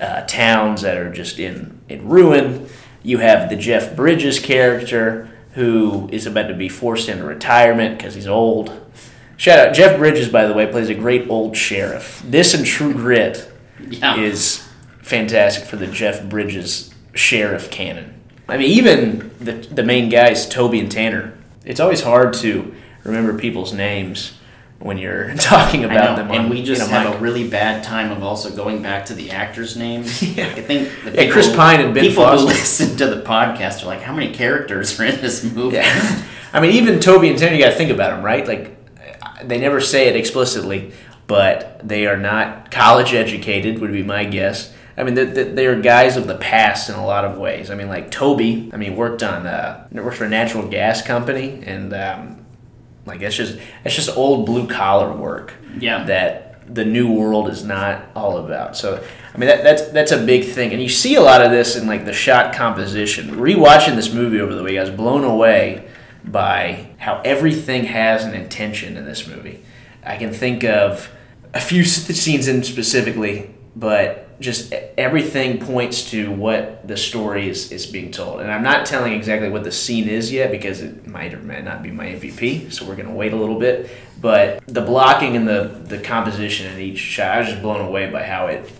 uh, towns that are just in in ruin. You have the Jeff Bridges character who is about to be forced into retirement because he's old. Shout out Jeff Bridges, by the way, plays a great old sheriff. This and True Grit Yeah. is fantastic for the Jeff Bridges sheriff canon. I mean, even the the main guys, Toby and Tanner. It's always hard to remember people's names when you're talking about them. On, and we just you know, have a really bad time of also going back to the actors' names. Yeah. I think the Yeah, Chris Pine and Ben people Foster. who listen to the podcast are like, "How many characters are in this movie?" Yeah. I mean, even Toby and Tanner, you got to think about them, right? Like, they never say it explicitly, but they are not college educated, would be my guess. I mean, they- they they are guys of the past in a lot of ways. I mean, like Toby, I mean, worked on uh, worked for a natural gas company, and um, like that's just that's just old blue collar work Yeah. that the new world is not all about. So I mean that, that's that's a big thing, and you see a lot of this in like the shot composition. Rewatching this movie over the week, I was blown away by how everything has an intention in this movie. I can think of a few scenes in specifically, but just everything points to what the story is, is being told. And I'm not telling exactly what the scene is yet because it might or might not be my MVP, so we're going to wait a little bit. But the blocking and the, the composition in each shot, I was just blown away by how it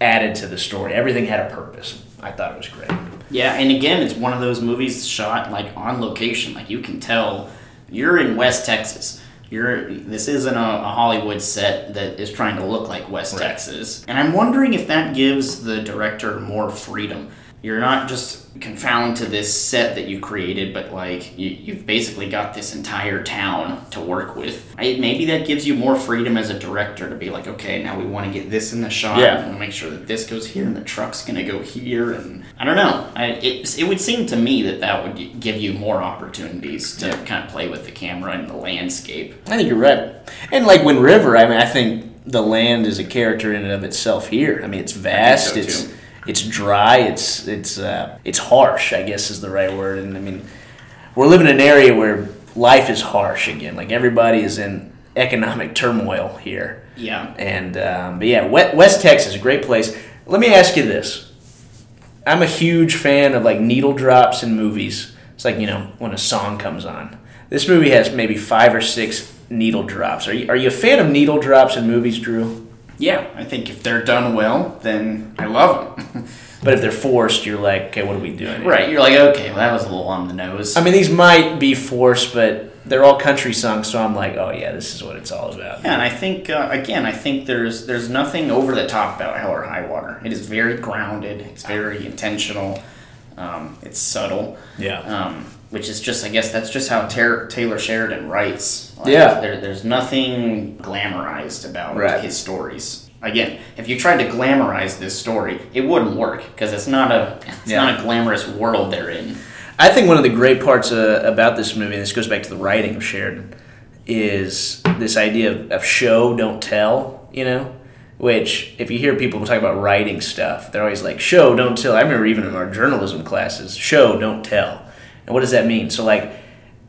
added to the story. Everything had a purpose. I thought it was great. Yeah, and again, it's one of those movies shot like on location. Like you can tell you're in West Texas. You're this isn't a, a Hollywood set that is trying to look like West Right. Texas. And I'm wondering if that gives the director more freedom. You're not just confounded to this set that you created, but like you, you've basically got this entire town to work with. I, maybe that gives you more freedom as a director to be like, okay, now we want to get this in the shot. Yeah. and make sure that this goes here and the truck's going to go here. And I don't know. I, it, it would seem to me that that would give you more opportunities to kind of play with the camera and the landscape. I think you're right. And like Wind River, I mean, I think the land is a character in and of itself here. I mean, it's vast. so, it's. It's dry. It's it's uh, it's harsh. I guess is the right word. And I mean, we're living in an area where life is harsh again. Like everybody is in economic turmoil here. Yeah. And um, but yeah, West, West Texas, is a great place. Let me ask you this: I'm a huge fan of like needle drops in movies. It's like you know when a song comes on. This movie has maybe five or six needle drops. Are you are you a fan of needle drops in movies, Drew? Yeah, I think if they're done well, then I love them. But if they're forced, you're like, okay, what are we doing? here? right, you're like, okay, well, that was a little on the nose. I mean, these might be forced, but they're all country songs, so I'm like, oh yeah, this is what it's all about. Yeah, and I think uh, again, I think there's there's nothing over the top about Hell or High Water. It is very grounded. It's very intentional. Um, it's subtle. Yeah. Um, which is just, I guess, that's just how Ter- Taylor Sheridan writes. Like, Yeah. There, there's nothing glamorized about Right. his stories. Again, if you tried to glamorize this story, it wouldn't work because it's not a it's Yeah. not a glamorous world they're in. I think one of the great parts uh, about this movie, and this goes back to the writing of Sheridan, is this idea of, of show, don't tell, you know? Which, if you hear people talk about writing stuff, they're always like, show, don't tell. I remember even in our journalism classes, show, don't tell. And what does that mean? So, like,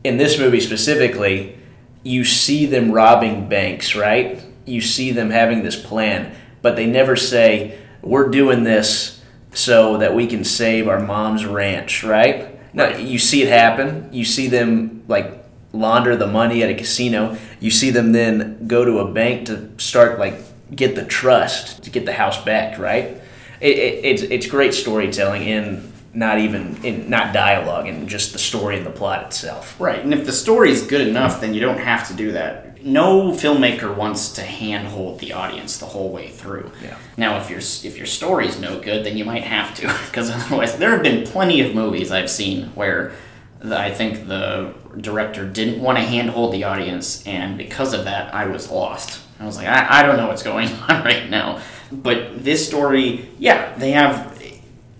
in this movie specifically, you see them robbing banks, right? You see them having this plan, but they never say, we're doing this so that we can save our mom's ranch, right? No, you see it happen. You see them like launder the money at a casino. You see them then go to a bank to start like get the trust to get the house back, right? It, it, it's it's great storytelling in not even in not dialogue and just the story and the plot itself. Right, and if the story is good enough, then you don't have to do that. No filmmaker wants to handhold the audience the whole way through. Yeah. Now, if your if your story's no good, then you might have to, because otherwise, there have been plenty of movies I've seen where the, I think the director didn't want to handhold the audience, and because of that, I was lost. I was like, I, I don't know what's going on right now. But this story, yeah, they have.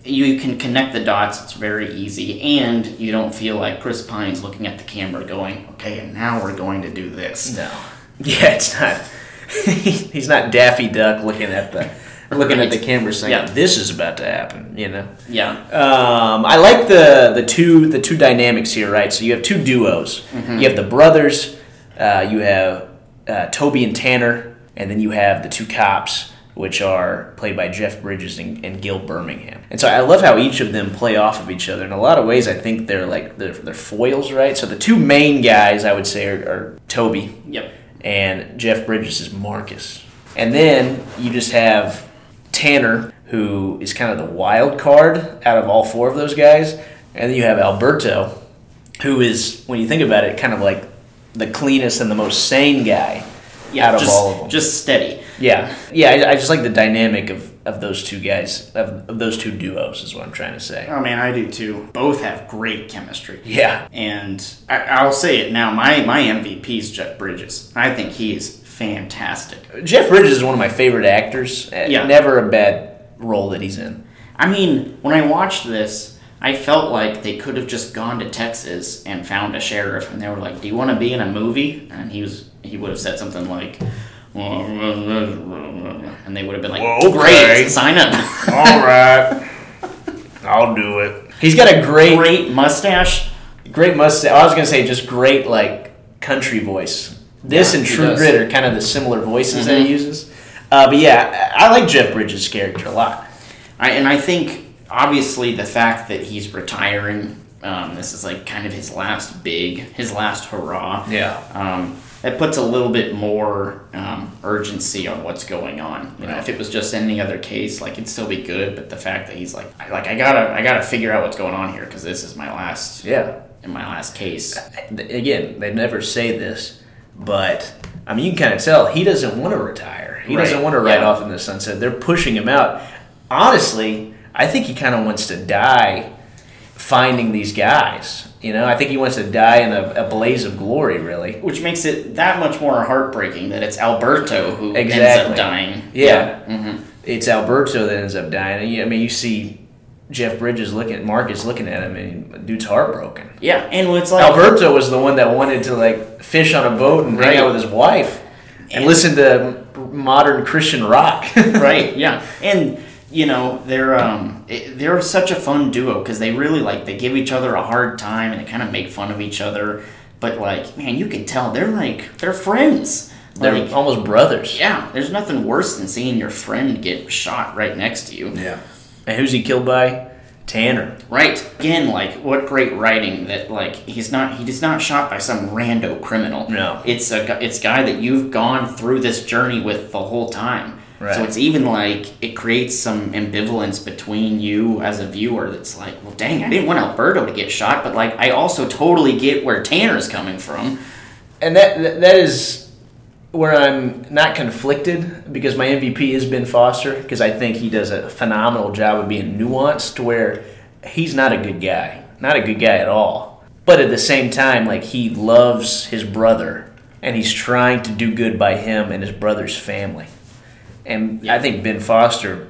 You can connect the dots. It's very easy, and you don't feel like Chris Pine's looking at the camera, going, "Okay, and now we're going to do this." No. Yeah, it's not. he's not Daffy Duck looking at the looking at the camera saying, Yeah. "This is about to happen." You know. Yeah, Um, I like the the two the two dynamics here, right? So you have two duos. Mm-hmm. You have the brothers. Uh, you have uh, Toby and Tanner, and then you have the two cops, which are played by Jeff Bridges and, and Gil Birmingham. And so I love how each of them play off of each other. In a lot of ways, I think they're like they're, they're foils, right? So the two main guys I would say are, are Toby yep, and Jeff Bridges is Marcus. And then you just have Tanner, who is kind of the wild card out of all four of those guys. And then you have Alberto, who is, when you think about it, kind of like the cleanest and the most sane guy yeah. out of just, all of them. just steady. Yeah, yeah. I, I just like the dynamic of, of those two guys, of, of those two duos, is what I'm trying to say. Oh man, I do too. Both have great chemistry. Yeah, And I, I'll say it now. My my MVP is Jeff Bridges. I think he is fantastic. Jeff Bridges is one of my favorite actors. Uh, Yeah. never a bad role that he's in. I mean, when I watched this, I felt like they could have just gone to Texas and found a sheriff, and they were like, "Do you want to be in a movie?" And he was he would have said something like. And they would have been like, Well, okay. "Great, sign up." All right, I'll do it. He's got a great, Great mustache. great mustache. I was gonna say just great like country voice. This Yeah, and True does. Grit are kind of the similar voices that Mhm. he uses. Uh, but yeah, I I like Jeff Bridges' character a lot. I, and I think obviously the fact that he's retiring, um, this is like kind of his last big, his last hurrah. Yeah. Um, that puts a little bit more um, urgency on what's going on. You know, if it was just any other case, like it'd still be good. But the fact that he's like, I- like I gotta, I gotta figure out what's going on here because this is my last, Yeah. in my last case. Again, they never say this, but I mean, you can kind of tell he doesn't want to retire. He Right, doesn't want to ride yeah. off in the sunset. They're pushing him out. Honestly, I think he kind of wants to die finding these guys. You know, I think he wants to die in a, a blaze of glory, really. Which makes it that much more heartbreaking that it's Alberto who ends up dying. Yeah. hmm It's Alberto that ends up dying. And you- I mean, you see Jeff Bridges looking at Marcus looking at him, and dude's heartbroken. Yeah, and it's like Alberto was the one that wanted to like fish on a boat and hang Right. out with his wife and, And- listen to modern Christian rock. right yeah and you know they're um it, they're such a fun duo because they really like they give each other a hard time and they kind of make fun of each other but like man you can tell they're like they're friends They're like almost brothers. yeah there's nothing worse than seeing your friend get shot right next to you Yeah. And who's he killed by? Tanner. right again like what great writing that like he's not he is not shot by some rando criminal No. it's a it's a guy that you've gone through this journey with the whole time Right. so it's even like it creates some ambivalence between you as a viewer that's like well dang i didn't want alberto to get shot but like i also totally get where tanner's coming from And that that- that is where I'm not conflicted because my MVP is Ben Foster because I think he does a phenomenal job of being nuanced to where he's not a good guy, not a good guy at all. But at the same time, like he loves his brother and he's trying to do good by him and his brother's family. And I think Ben Foster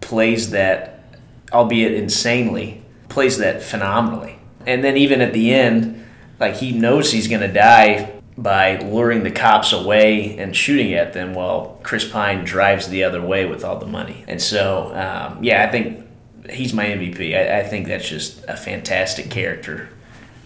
plays that, albeit insanely, plays that phenomenally. And then even at the end, like he knows he's going to die by luring the cops away and shooting at them while Chris Pine drives the other way with all the money. And so, um, yeah, I think he's my MVP. I, I think that's just a fantastic character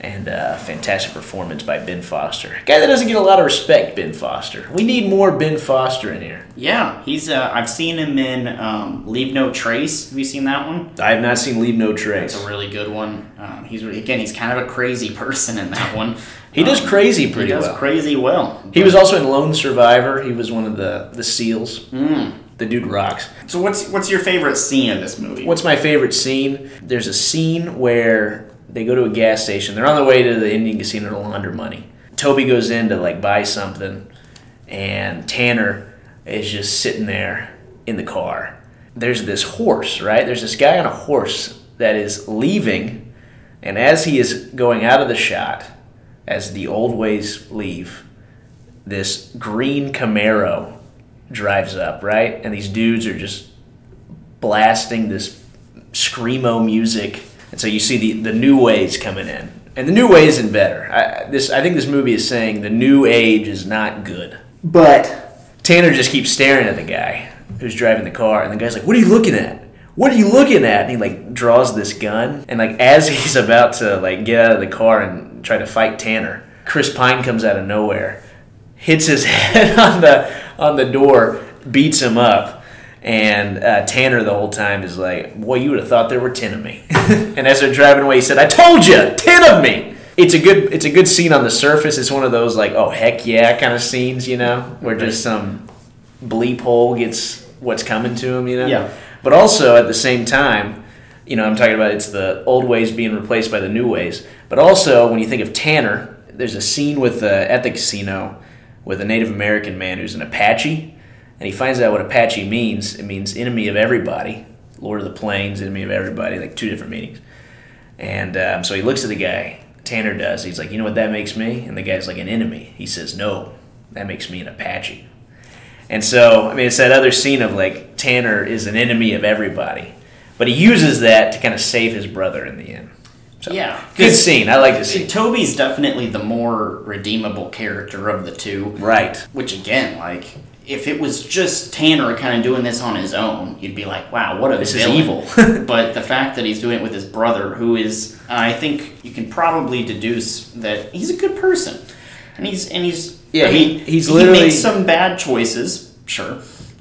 and a fantastic performance by Ben Foster. A guy that doesn't get a lot of respect, Ben Foster. We need more Ben Foster in here. yeah he's uh, i've seen him in um, leave no trace have you seen that one I have not seen Leave No Trace. it's a really good one um, he's again he's kind of a crazy person in that one He does Um, crazy he pretty does well. crazy well He was also in Lone Survivor. He was one of the the SEALs. Mm. The dude rocks. So what's what's your favorite scene in this movie? What's my favorite scene? There's a scene where they go to a gas station. They're on their way to the Indian casino to launder money. Toby goes in to like buy something, and Tanner is just sitting there in the car. There's this horse, right? There's this guy on a horse that is leaving, and as he is going out of the shot, as the old ways leave, this green Camaro drives up, right? And these dudes are just blasting this screamo music. And so you see the, the new ways coming in. And the new way isn't better. I, this, I think this movie is saying the new age is not good. But Tanner just keeps staring at the guy who's driving the car, and the guy's like, "What are you looking at? What are you looking at?" And he like draws this gun, and like as he's about to like get out of the car and try to fight Tanner, Chris Pine comes out of nowhere, hits his head on the on the door, beats him up, and uh, Tanner the whole time is like, "Boy, you would have thought there were ten of me." and as they're driving away, he said, "I told you, ten of me." It's a good it's a good scene on the surface. It's one of those like, "Oh heck yeah" kind of scenes, you know, where just some bleep hole gets what's coming to him, you know. Yeah. But also at the same time, you know, I'm talking about it's the old ways being replaced by the new ways. But also when you think of Tanner, there's a scene with uh, at the casino with a Native American man who's an Apache, and he finds out what Apache means. It means enemy of everybody, Lord of the Plains, enemy of everybody, like two different meanings. And um, so he looks at the guy. Tanner does. He's like, you know what that makes me? And the guy's like, an enemy. He says, no, that makes me an Apache. And so, I mean, it's that other scene of like Tanner is an enemy of everybody, but he uses that to kind of save his brother in the end. So, Yeah, good scene. I like to see. Toby's definitely the more redeemable character of the two. Right. Which again, like, if it was just Tanner kind of doing this on his own, you'd be like, "Wow, what a This is villain." evil. but the fact that he's doing it with his brother, who is, I think you can probably deduce that he's a good person, and he's and he's Yeah, I he- mean, he's he literally- makes some bad choices, sure,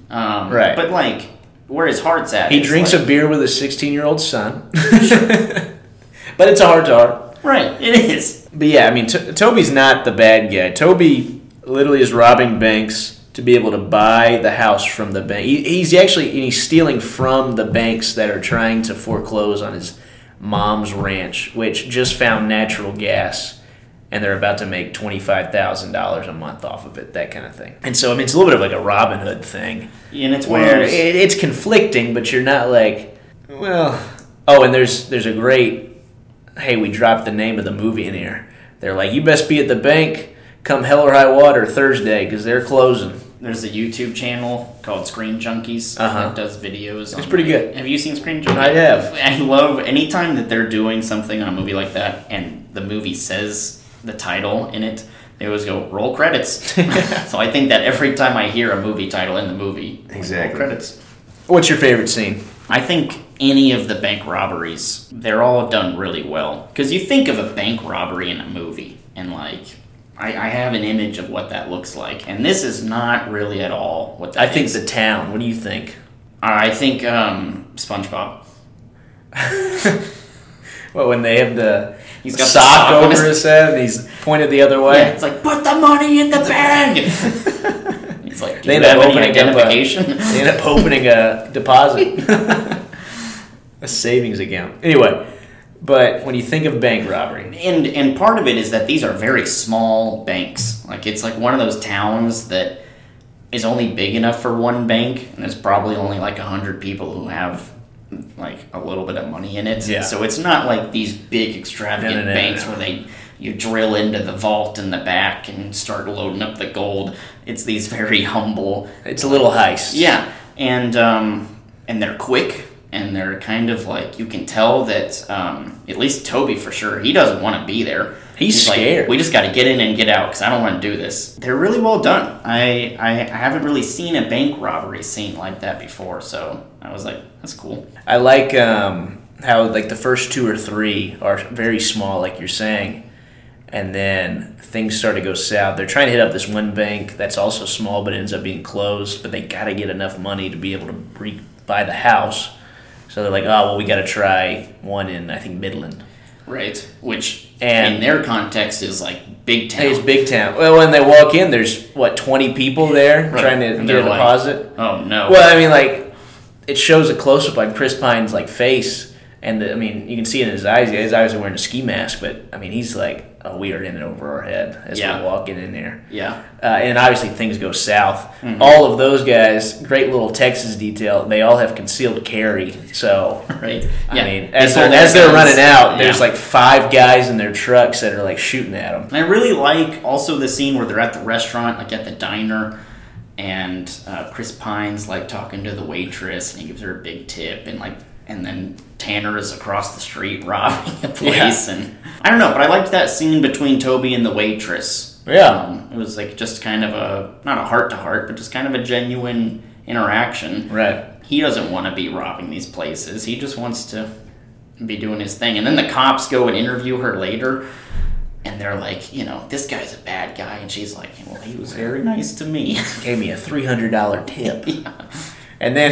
um, Right. But like, where his heart's at, He drinks like, a beer with his 16 year old son. but it's a hard to heart. right. It is. But yeah, I mean, T- Toby's not the bad guy. Toby literally is robbing banks to be able to buy the house from the bank. He, he's actually he's stealing from the banks that are trying to foreclose on his mom's ranch, which just found natural gas, and they're about to make twenty five thousand dollars a month off of it. That kind of thing. And so I mean, it's a little bit of like a Robin Hood thing And it's where those- it, it's conflicting, but you're not like, well, oh, and there's there's a great, hey, we dropped the name of the movie in here. They're like, you best be at the bank come hell or high water Thursday because they're closing. There's a YouTube channel called Screen Junkies Uh-huh. that does videos. It's pretty good. Have you seen Screen Junkies? I have. I love anytime that they're doing something on a movie like that, and the movie says the title in it. They always go roll credits. so I think that every time I hear a movie title in the movie, Exactly. roll credits. What's your favorite scene? I think any of the bank robberies, they're all done really well. Because you think of a bank robbery in a movie, and like, I, I have an image of what that looks like. And this is not really at all what that I think is. the town. What do you think? I think um, SpongeBob. Well, when they have the He's got the sock, sock over his- his head and he's pointed the other way. Yeah, it's like put the money in the bag. He's like, They end up opening up a- identification? They end up opening a deposit, a savings account. Anyway, but when you think of bank robbery, and and part of it is that these are very small banks. Like it's like one of those towns that is only big enough for one bank, and there's probably only like a hundred people who have like a little bit of money in it. Yeah. So it's not like these big extravagant No, no, no, banks where they you drill into the vault in the back and start loading up the gold. It's these very humble it's a little heist. Yeah, and um, and they're quick, and they're kind of like you can tell that um, at least Toby for sure he doesn't want to be there. He's like, scared. we just got to get in and get out because I don't want to do this. They're really well done. I, I I haven't really seen a bank robbery scene like that before, so I was like, that's cool. I like um, how like the first two or three are very small, like you're saying, and then things start to go south. They're trying to hit up this one bank that's also small, but ends up being closed. But they got to get enough money to be able to re- buy the house. So they're like, oh well, we got to try one in I think Midland. Right, which And- in their context is like big town. It's big town. Well, when they walk in, there's what twenty people there Right. trying to And get a like- deposit. oh no. Well, I mean, like it shows a close up on Chris Pine's like face, and the, I mean, you can see it in his eyes. His eyes are wearing a ski mask, but I mean, he's like oh, we are in it over our head as Yeah. we're walking in there. Yeah. Uh, and obviously things go south. Mm-hmm. All of those guys, great little Texas detail. They all have concealed carry. So Right. I Yeah. mean, as they're, as they're running out, there's Yeah. like five guys in their trucks that are like shooting at them. And I really like also the scene where they're at the restaurant, like at the diner, and uh, Chris Pine's like talking to the waitress, and he gives her a big tip, and like, and then Tanner is across the street robbing a place, and I don't know, but I liked that scene between Toby and the waitress. Yeah. um, it was like just kind of a not a heart to heart, but just kind of a genuine interaction. Right. He doesn't want to be robbing these places. He just wants to be doing his thing. And then the cops go and interview her later, and they're like, you know, this guy's a bad guy. And she's like, well, he was very nice to me. Gave me a three hundred dollar tip. And then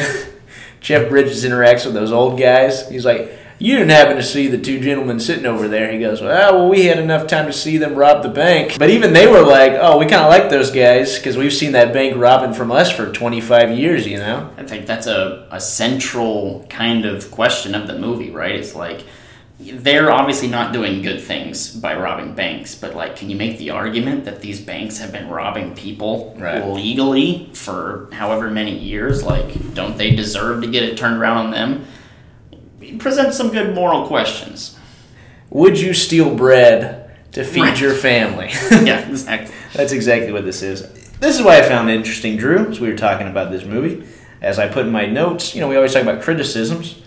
Jeff Bridges interacts with those old guys. He's like, "You didn't happen to see the two gentlemen sitting over there?" He goes, "Well, well we had enough time to see them rob the bank." But even they were like, "Oh, we kind of like those guys because we've seen that bank robbing from us for twenty five years." You know? I think that's a, a central kind of question of the movie, right? It's like, they're obviously not doing good things by robbing banks, but like, can you make the argument that these banks have been robbing people Right. legally for however many years? Like, don't they deserve to get it turned around on them? It presents some good moral questions. Would you steal bread to feed Right. your family? yeah, exactly. That's exactly what this is. This is why I found it interesting, Drew, as we were talking about this movie. As I put in my notes, you know, we always talk about criticisms.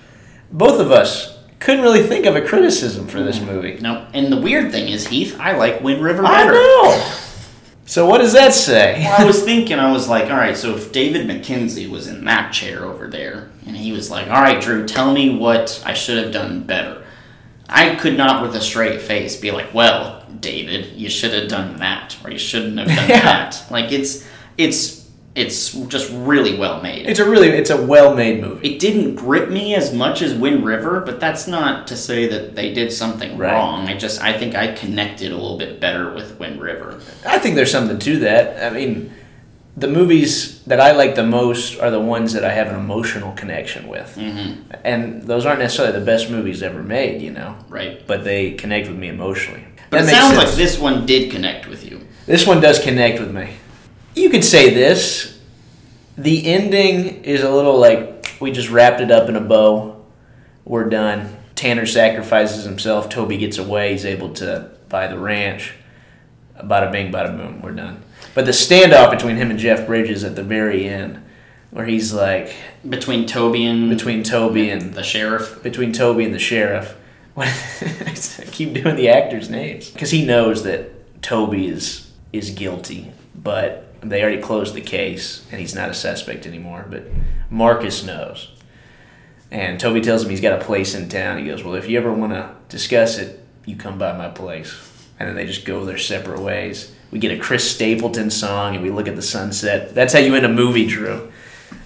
Both of us couldn't really think of a criticism for this hmm. movie. No, and the weird thing is, Heath, I like Wind River better. I know. So what does that say? Well, I was thinking, I was like, all right, so if David Mackenzie was in that chair over there, and he was like, all right, Drew, tell me what I should have done better, I could not, with a straight face, be like, well, David, you should have done that, or you shouldn't have done Yeah. that. Like, it's, it's, it's just really well made. It's a really, it's a well-made movie. it didn't grip me as much as Wind River, but that's not to say that they did something Right. wrong. I just, I think I connected a little bit better with Wind River. I think there's something to that. I mean, the movies that I like the most are the ones that I have an emotional connection with, hmm and those aren't necessarily the best movies ever made, you know, Right. but they connect with me emotionally. But That it sounds sense. like this one did connect with you. This one does connect with me. You could say this. The ending is a little like we just wrapped it up in a bow. We're done. Tanner sacrifices himself. Toby gets away. He's able to buy the ranch. Bada bing, bada boom. We're done. But the standoff between him and Jeff Bridges at the very end, where he's like Between Toby and between Toby and the sheriff. between Toby and the sheriff. I keep doing the actors' names because he knows that Toby is is guilty, but they already closed the case and he's not a suspect anymore. But Marcus knows, and Toby tells him he's got a place in town. He goes, "Well, if you ever want to discuss it, you come by my place." And then they just go their separate ways. We get a Chris Stapleton song and we look at the sunset. That's how you end a movie, Drew.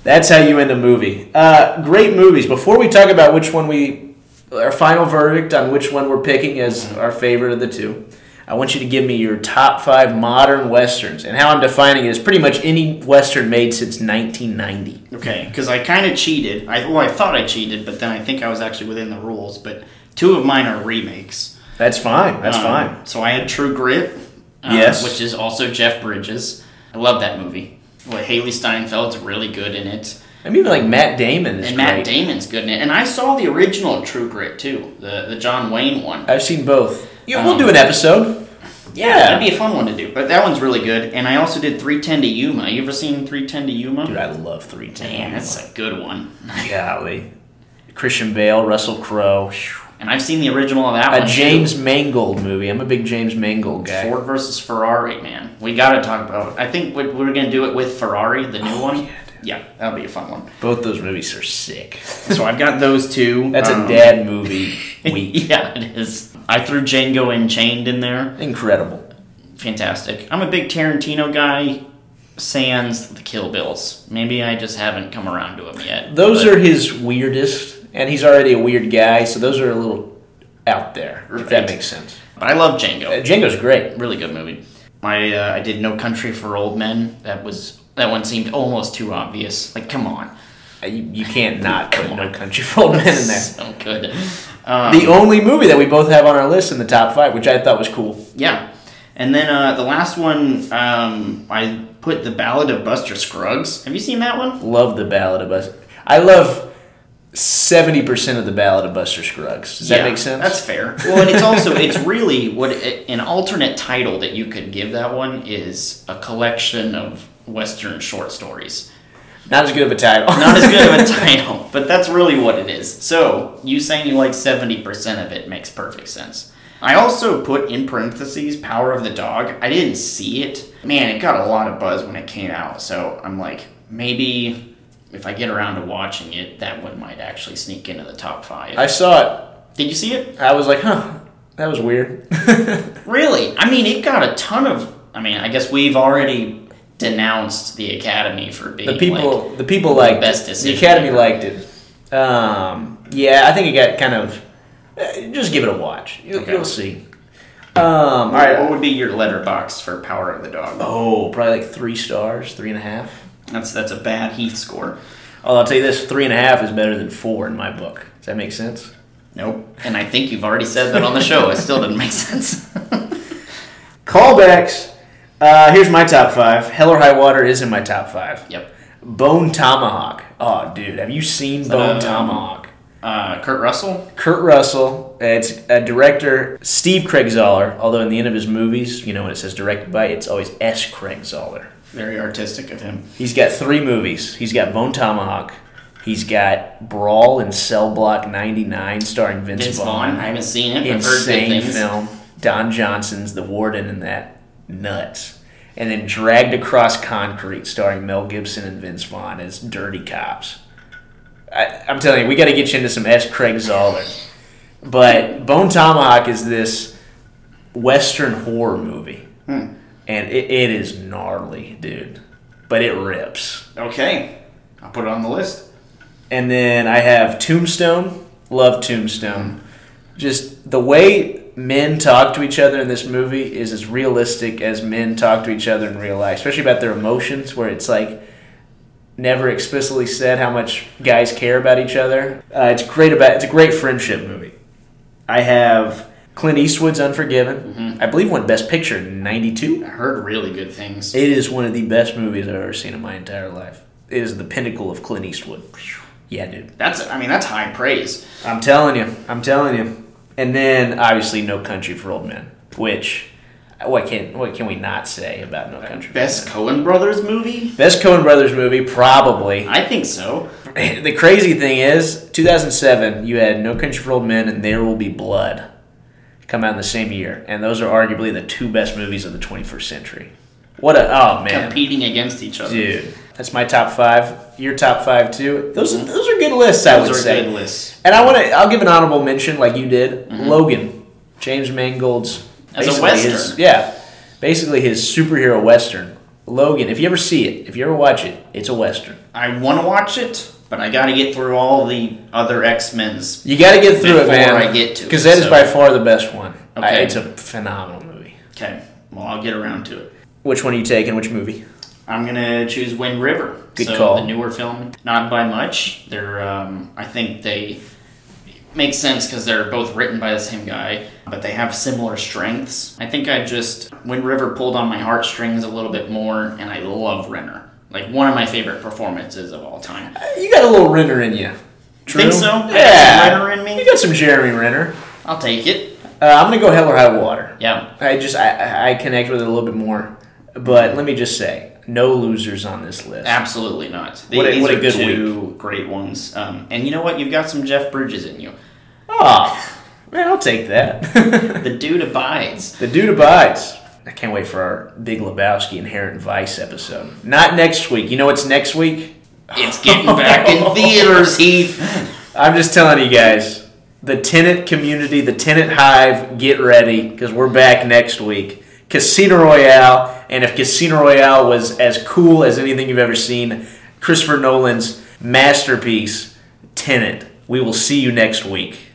That's how you end a movie. Uh, great movies. Before we talk about which one we, our final verdict on which one we're picking as our favorite of the two, I want you to give me your top five modern westerns. And how I'm defining it is pretty much any western made since 1990. Okay, because I kind of cheated. I well, I thought I cheated, but then I think I was actually within the rules. But two of mine are remakes. That's fine. That's Um, fine. So I had True Grit. uh, Yes. Which is also Jeff Bridges. I love that movie. Well, Hailee Steinfeld's really good in it, I mean, even like Matt Damon is and great. Matt Damon's good in it. And I saw the original True Grit too, the the John Wayne one. I've seen both. Yeah, we'll Um, do an episode. Yeah, that'd be a fun one to do. But that one's really good. And I also did 310 to Yuma. You ever seen 310 to Yuma? Dude, I love 310. Man, that's a good one. Golly. Christian Bale, Russell Crowe. And I've seen the original of that A one. too. James Mangold movie. I'm a big James Mangold guy. Ford versus Ferrari, man. We got to talk about. I think we- we're gonna do it with Ferrari, the new one. Oh, yeah, Yeah, that'll be a fun one. Both those movies are sick. So I've got those two. That's Um, a dad movie week. yeah, it is. I threw Django Unchained in there. Incredible. Fantastic. I'm a big Tarantino guy. Sans the Kill Bills. Maybe I just haven't come around to him yet. Those but- are his weirdest, and he's already a weird guy, so those are a little out there, if that makes sense. But I love Uh, Django. Django's great. Really good movie. I uh, I did No Country for Old Men. That was that one seemed almost too obvious. Like, come on. Uh, You, you can't not put No Country for Old Men in there. So good. Um, The only movie that we both have on our list in the top five, which I thought was cool. yeah. And then uh, the last one, um, I put The Ballad of Buster Scruggs. Have you seen that one? Love the Ballad of Buster. I love seventy percent of the Ballad of Buster Scruggs. Does that make sense? That's fair. Well, and it's also it's really what it, an alternate title that you could give that one is a collection of Western short stories. Not as good of a title. Not as good of a title, but that's really what it is. So you saying you like seventy percent of it makes perfect sense. I also put in parentheses Power of the Dog. I didn't see it. Man, it got a lot of buzz when it came out, so I'm like, maybe if I get around to watching it, that one might actually sneak into the top five. I saw it. Did you see it? I was like, huh, that was weird. Really? I mean, it got a ton of. I mean, I guess we've already denounced the Academy for being the people, like, the people liked best it. The Academy ever. liked it. Um, yeah, I think it got kind of. eh, Just give it a watch. You, Okay. You'll see. Um, all right. what would be your Letterboxd for Power of the Dog? Oh, probably like three stars, three and a half. That's that's a bad Heath score. Oh, I'll tell you this: three and a half is better than four in my book. Does that make sense? Nope. And I think you've already said that on the show. It still didn't make sense. Callbacks. Uh, here's my top five. Hell or High Water is in my top five. yep. Bone Tomahawk. Oh, dude, have you seen Bone um, Tomahawk? Uh, Kurt Russell. Kurt Russell. It's a director, Steve Craig Zahler. Although in the end of his movies, you know when it says directed by, it's always S. Craig Zahler. Very artistic of him. He's got three movies. He's got Bone Tomahawk. He's got Brawl in Cell Block 99, starring Vince, Vince Vaughn. Vaughn. I haven't seen it. I've heard good Insane film. Don Johnson's the warden in that. Nuts. And then Dragged Across Concrete, starring Mel Gibson and Vince Vaughn as dirty cops. I, I'm telling you, we got to get you into some S. Craig Zahler. But Bone Tomahawk is this Western horror movie. Hmm. And it, it is gnarly, dude. But it rips. Okay. I'll put it on the list. And then I have Tombstone. Love Tombstone. Just the way men talk to each other in this movie is as realistic as men talk to each other in real life, especially about their emotions, where it's like never explicitly said how much guys care about each other. Uh, it's great about it's a great friendship movie. I have Clint Eastwood's Unforgiven. I believe won Best Picture in '92. I heard really good things. It is one of the best movies I've ever seen in my entire life. It is the pinnacle of Clint Eastwood. Yeah, dude. That's. I mean, that's high praise. I'm telling you. I'm telling you. And then obviously No Country for Old Men, which what can what can we not say about No Country? for Best Coen Brothers movie? Best Coen Brothers movie, probably. I think so. the crazy thing is, 2007, you had No Country for Old Men and There Will Be Blood come out in the same year, and those are arguably the two best movies of the 21st century. What a oh man, Competing against each other. dude. That's my top five. Your top five too. Those are, those are good lists. I would Those are say. good lists. And I want to. I'll give an honorable mention, like you did. Logan, James Mangold's Mm-hmm. As a basically his- Western. yeah, basically his superhero western. Logan. If you ever see it, if you ever watch it, it's a western. I want to watch it, but I got to get through all the other X Men's. You got to get through it, Before man. I get to it, because that is so- by far the best one. I- Okay. it's a phenomenal movie. Okay, well I'll get around to it. Which one are you taking? Which movie? I'm gonna choose Wind River. Good so call. The newer film, not by much. They're, um, I think they make sense because they're both written by the same guy, but they have similar strengths. I think I just Wind River pulled on my heartstrings a little bit more, and I love Renner. Like one of my favorite performances of all time. You got a little Renner in you. True? Think so? I got some Yeah. Renner in me? You got some Jeremy Renner. I'll take it. Uh, I'm gonna go Hell or High Water. Yeah. I just I, I connect with it a little bit more. But let me just say, no losers on this list. Absolutely not. What a- These what a are good two great ones. Um, and you know what? You've got some Jeff Bridges in you. Oh, man, I'll take that. The dude abides. the dude abides. I can't wait for our Big Lebowski Inherent Vice episode. Not next week. You know what's next week? It's getting back in theaters, Heath. I'm just telling you guys. The Tenet community, the Tenet hive, get ready because we're back next week. Casino Royale, and if Casino Royale was as cool as anything you've ever seen, Christopher Nolan's masterpiece, Tenet. We will see you next week.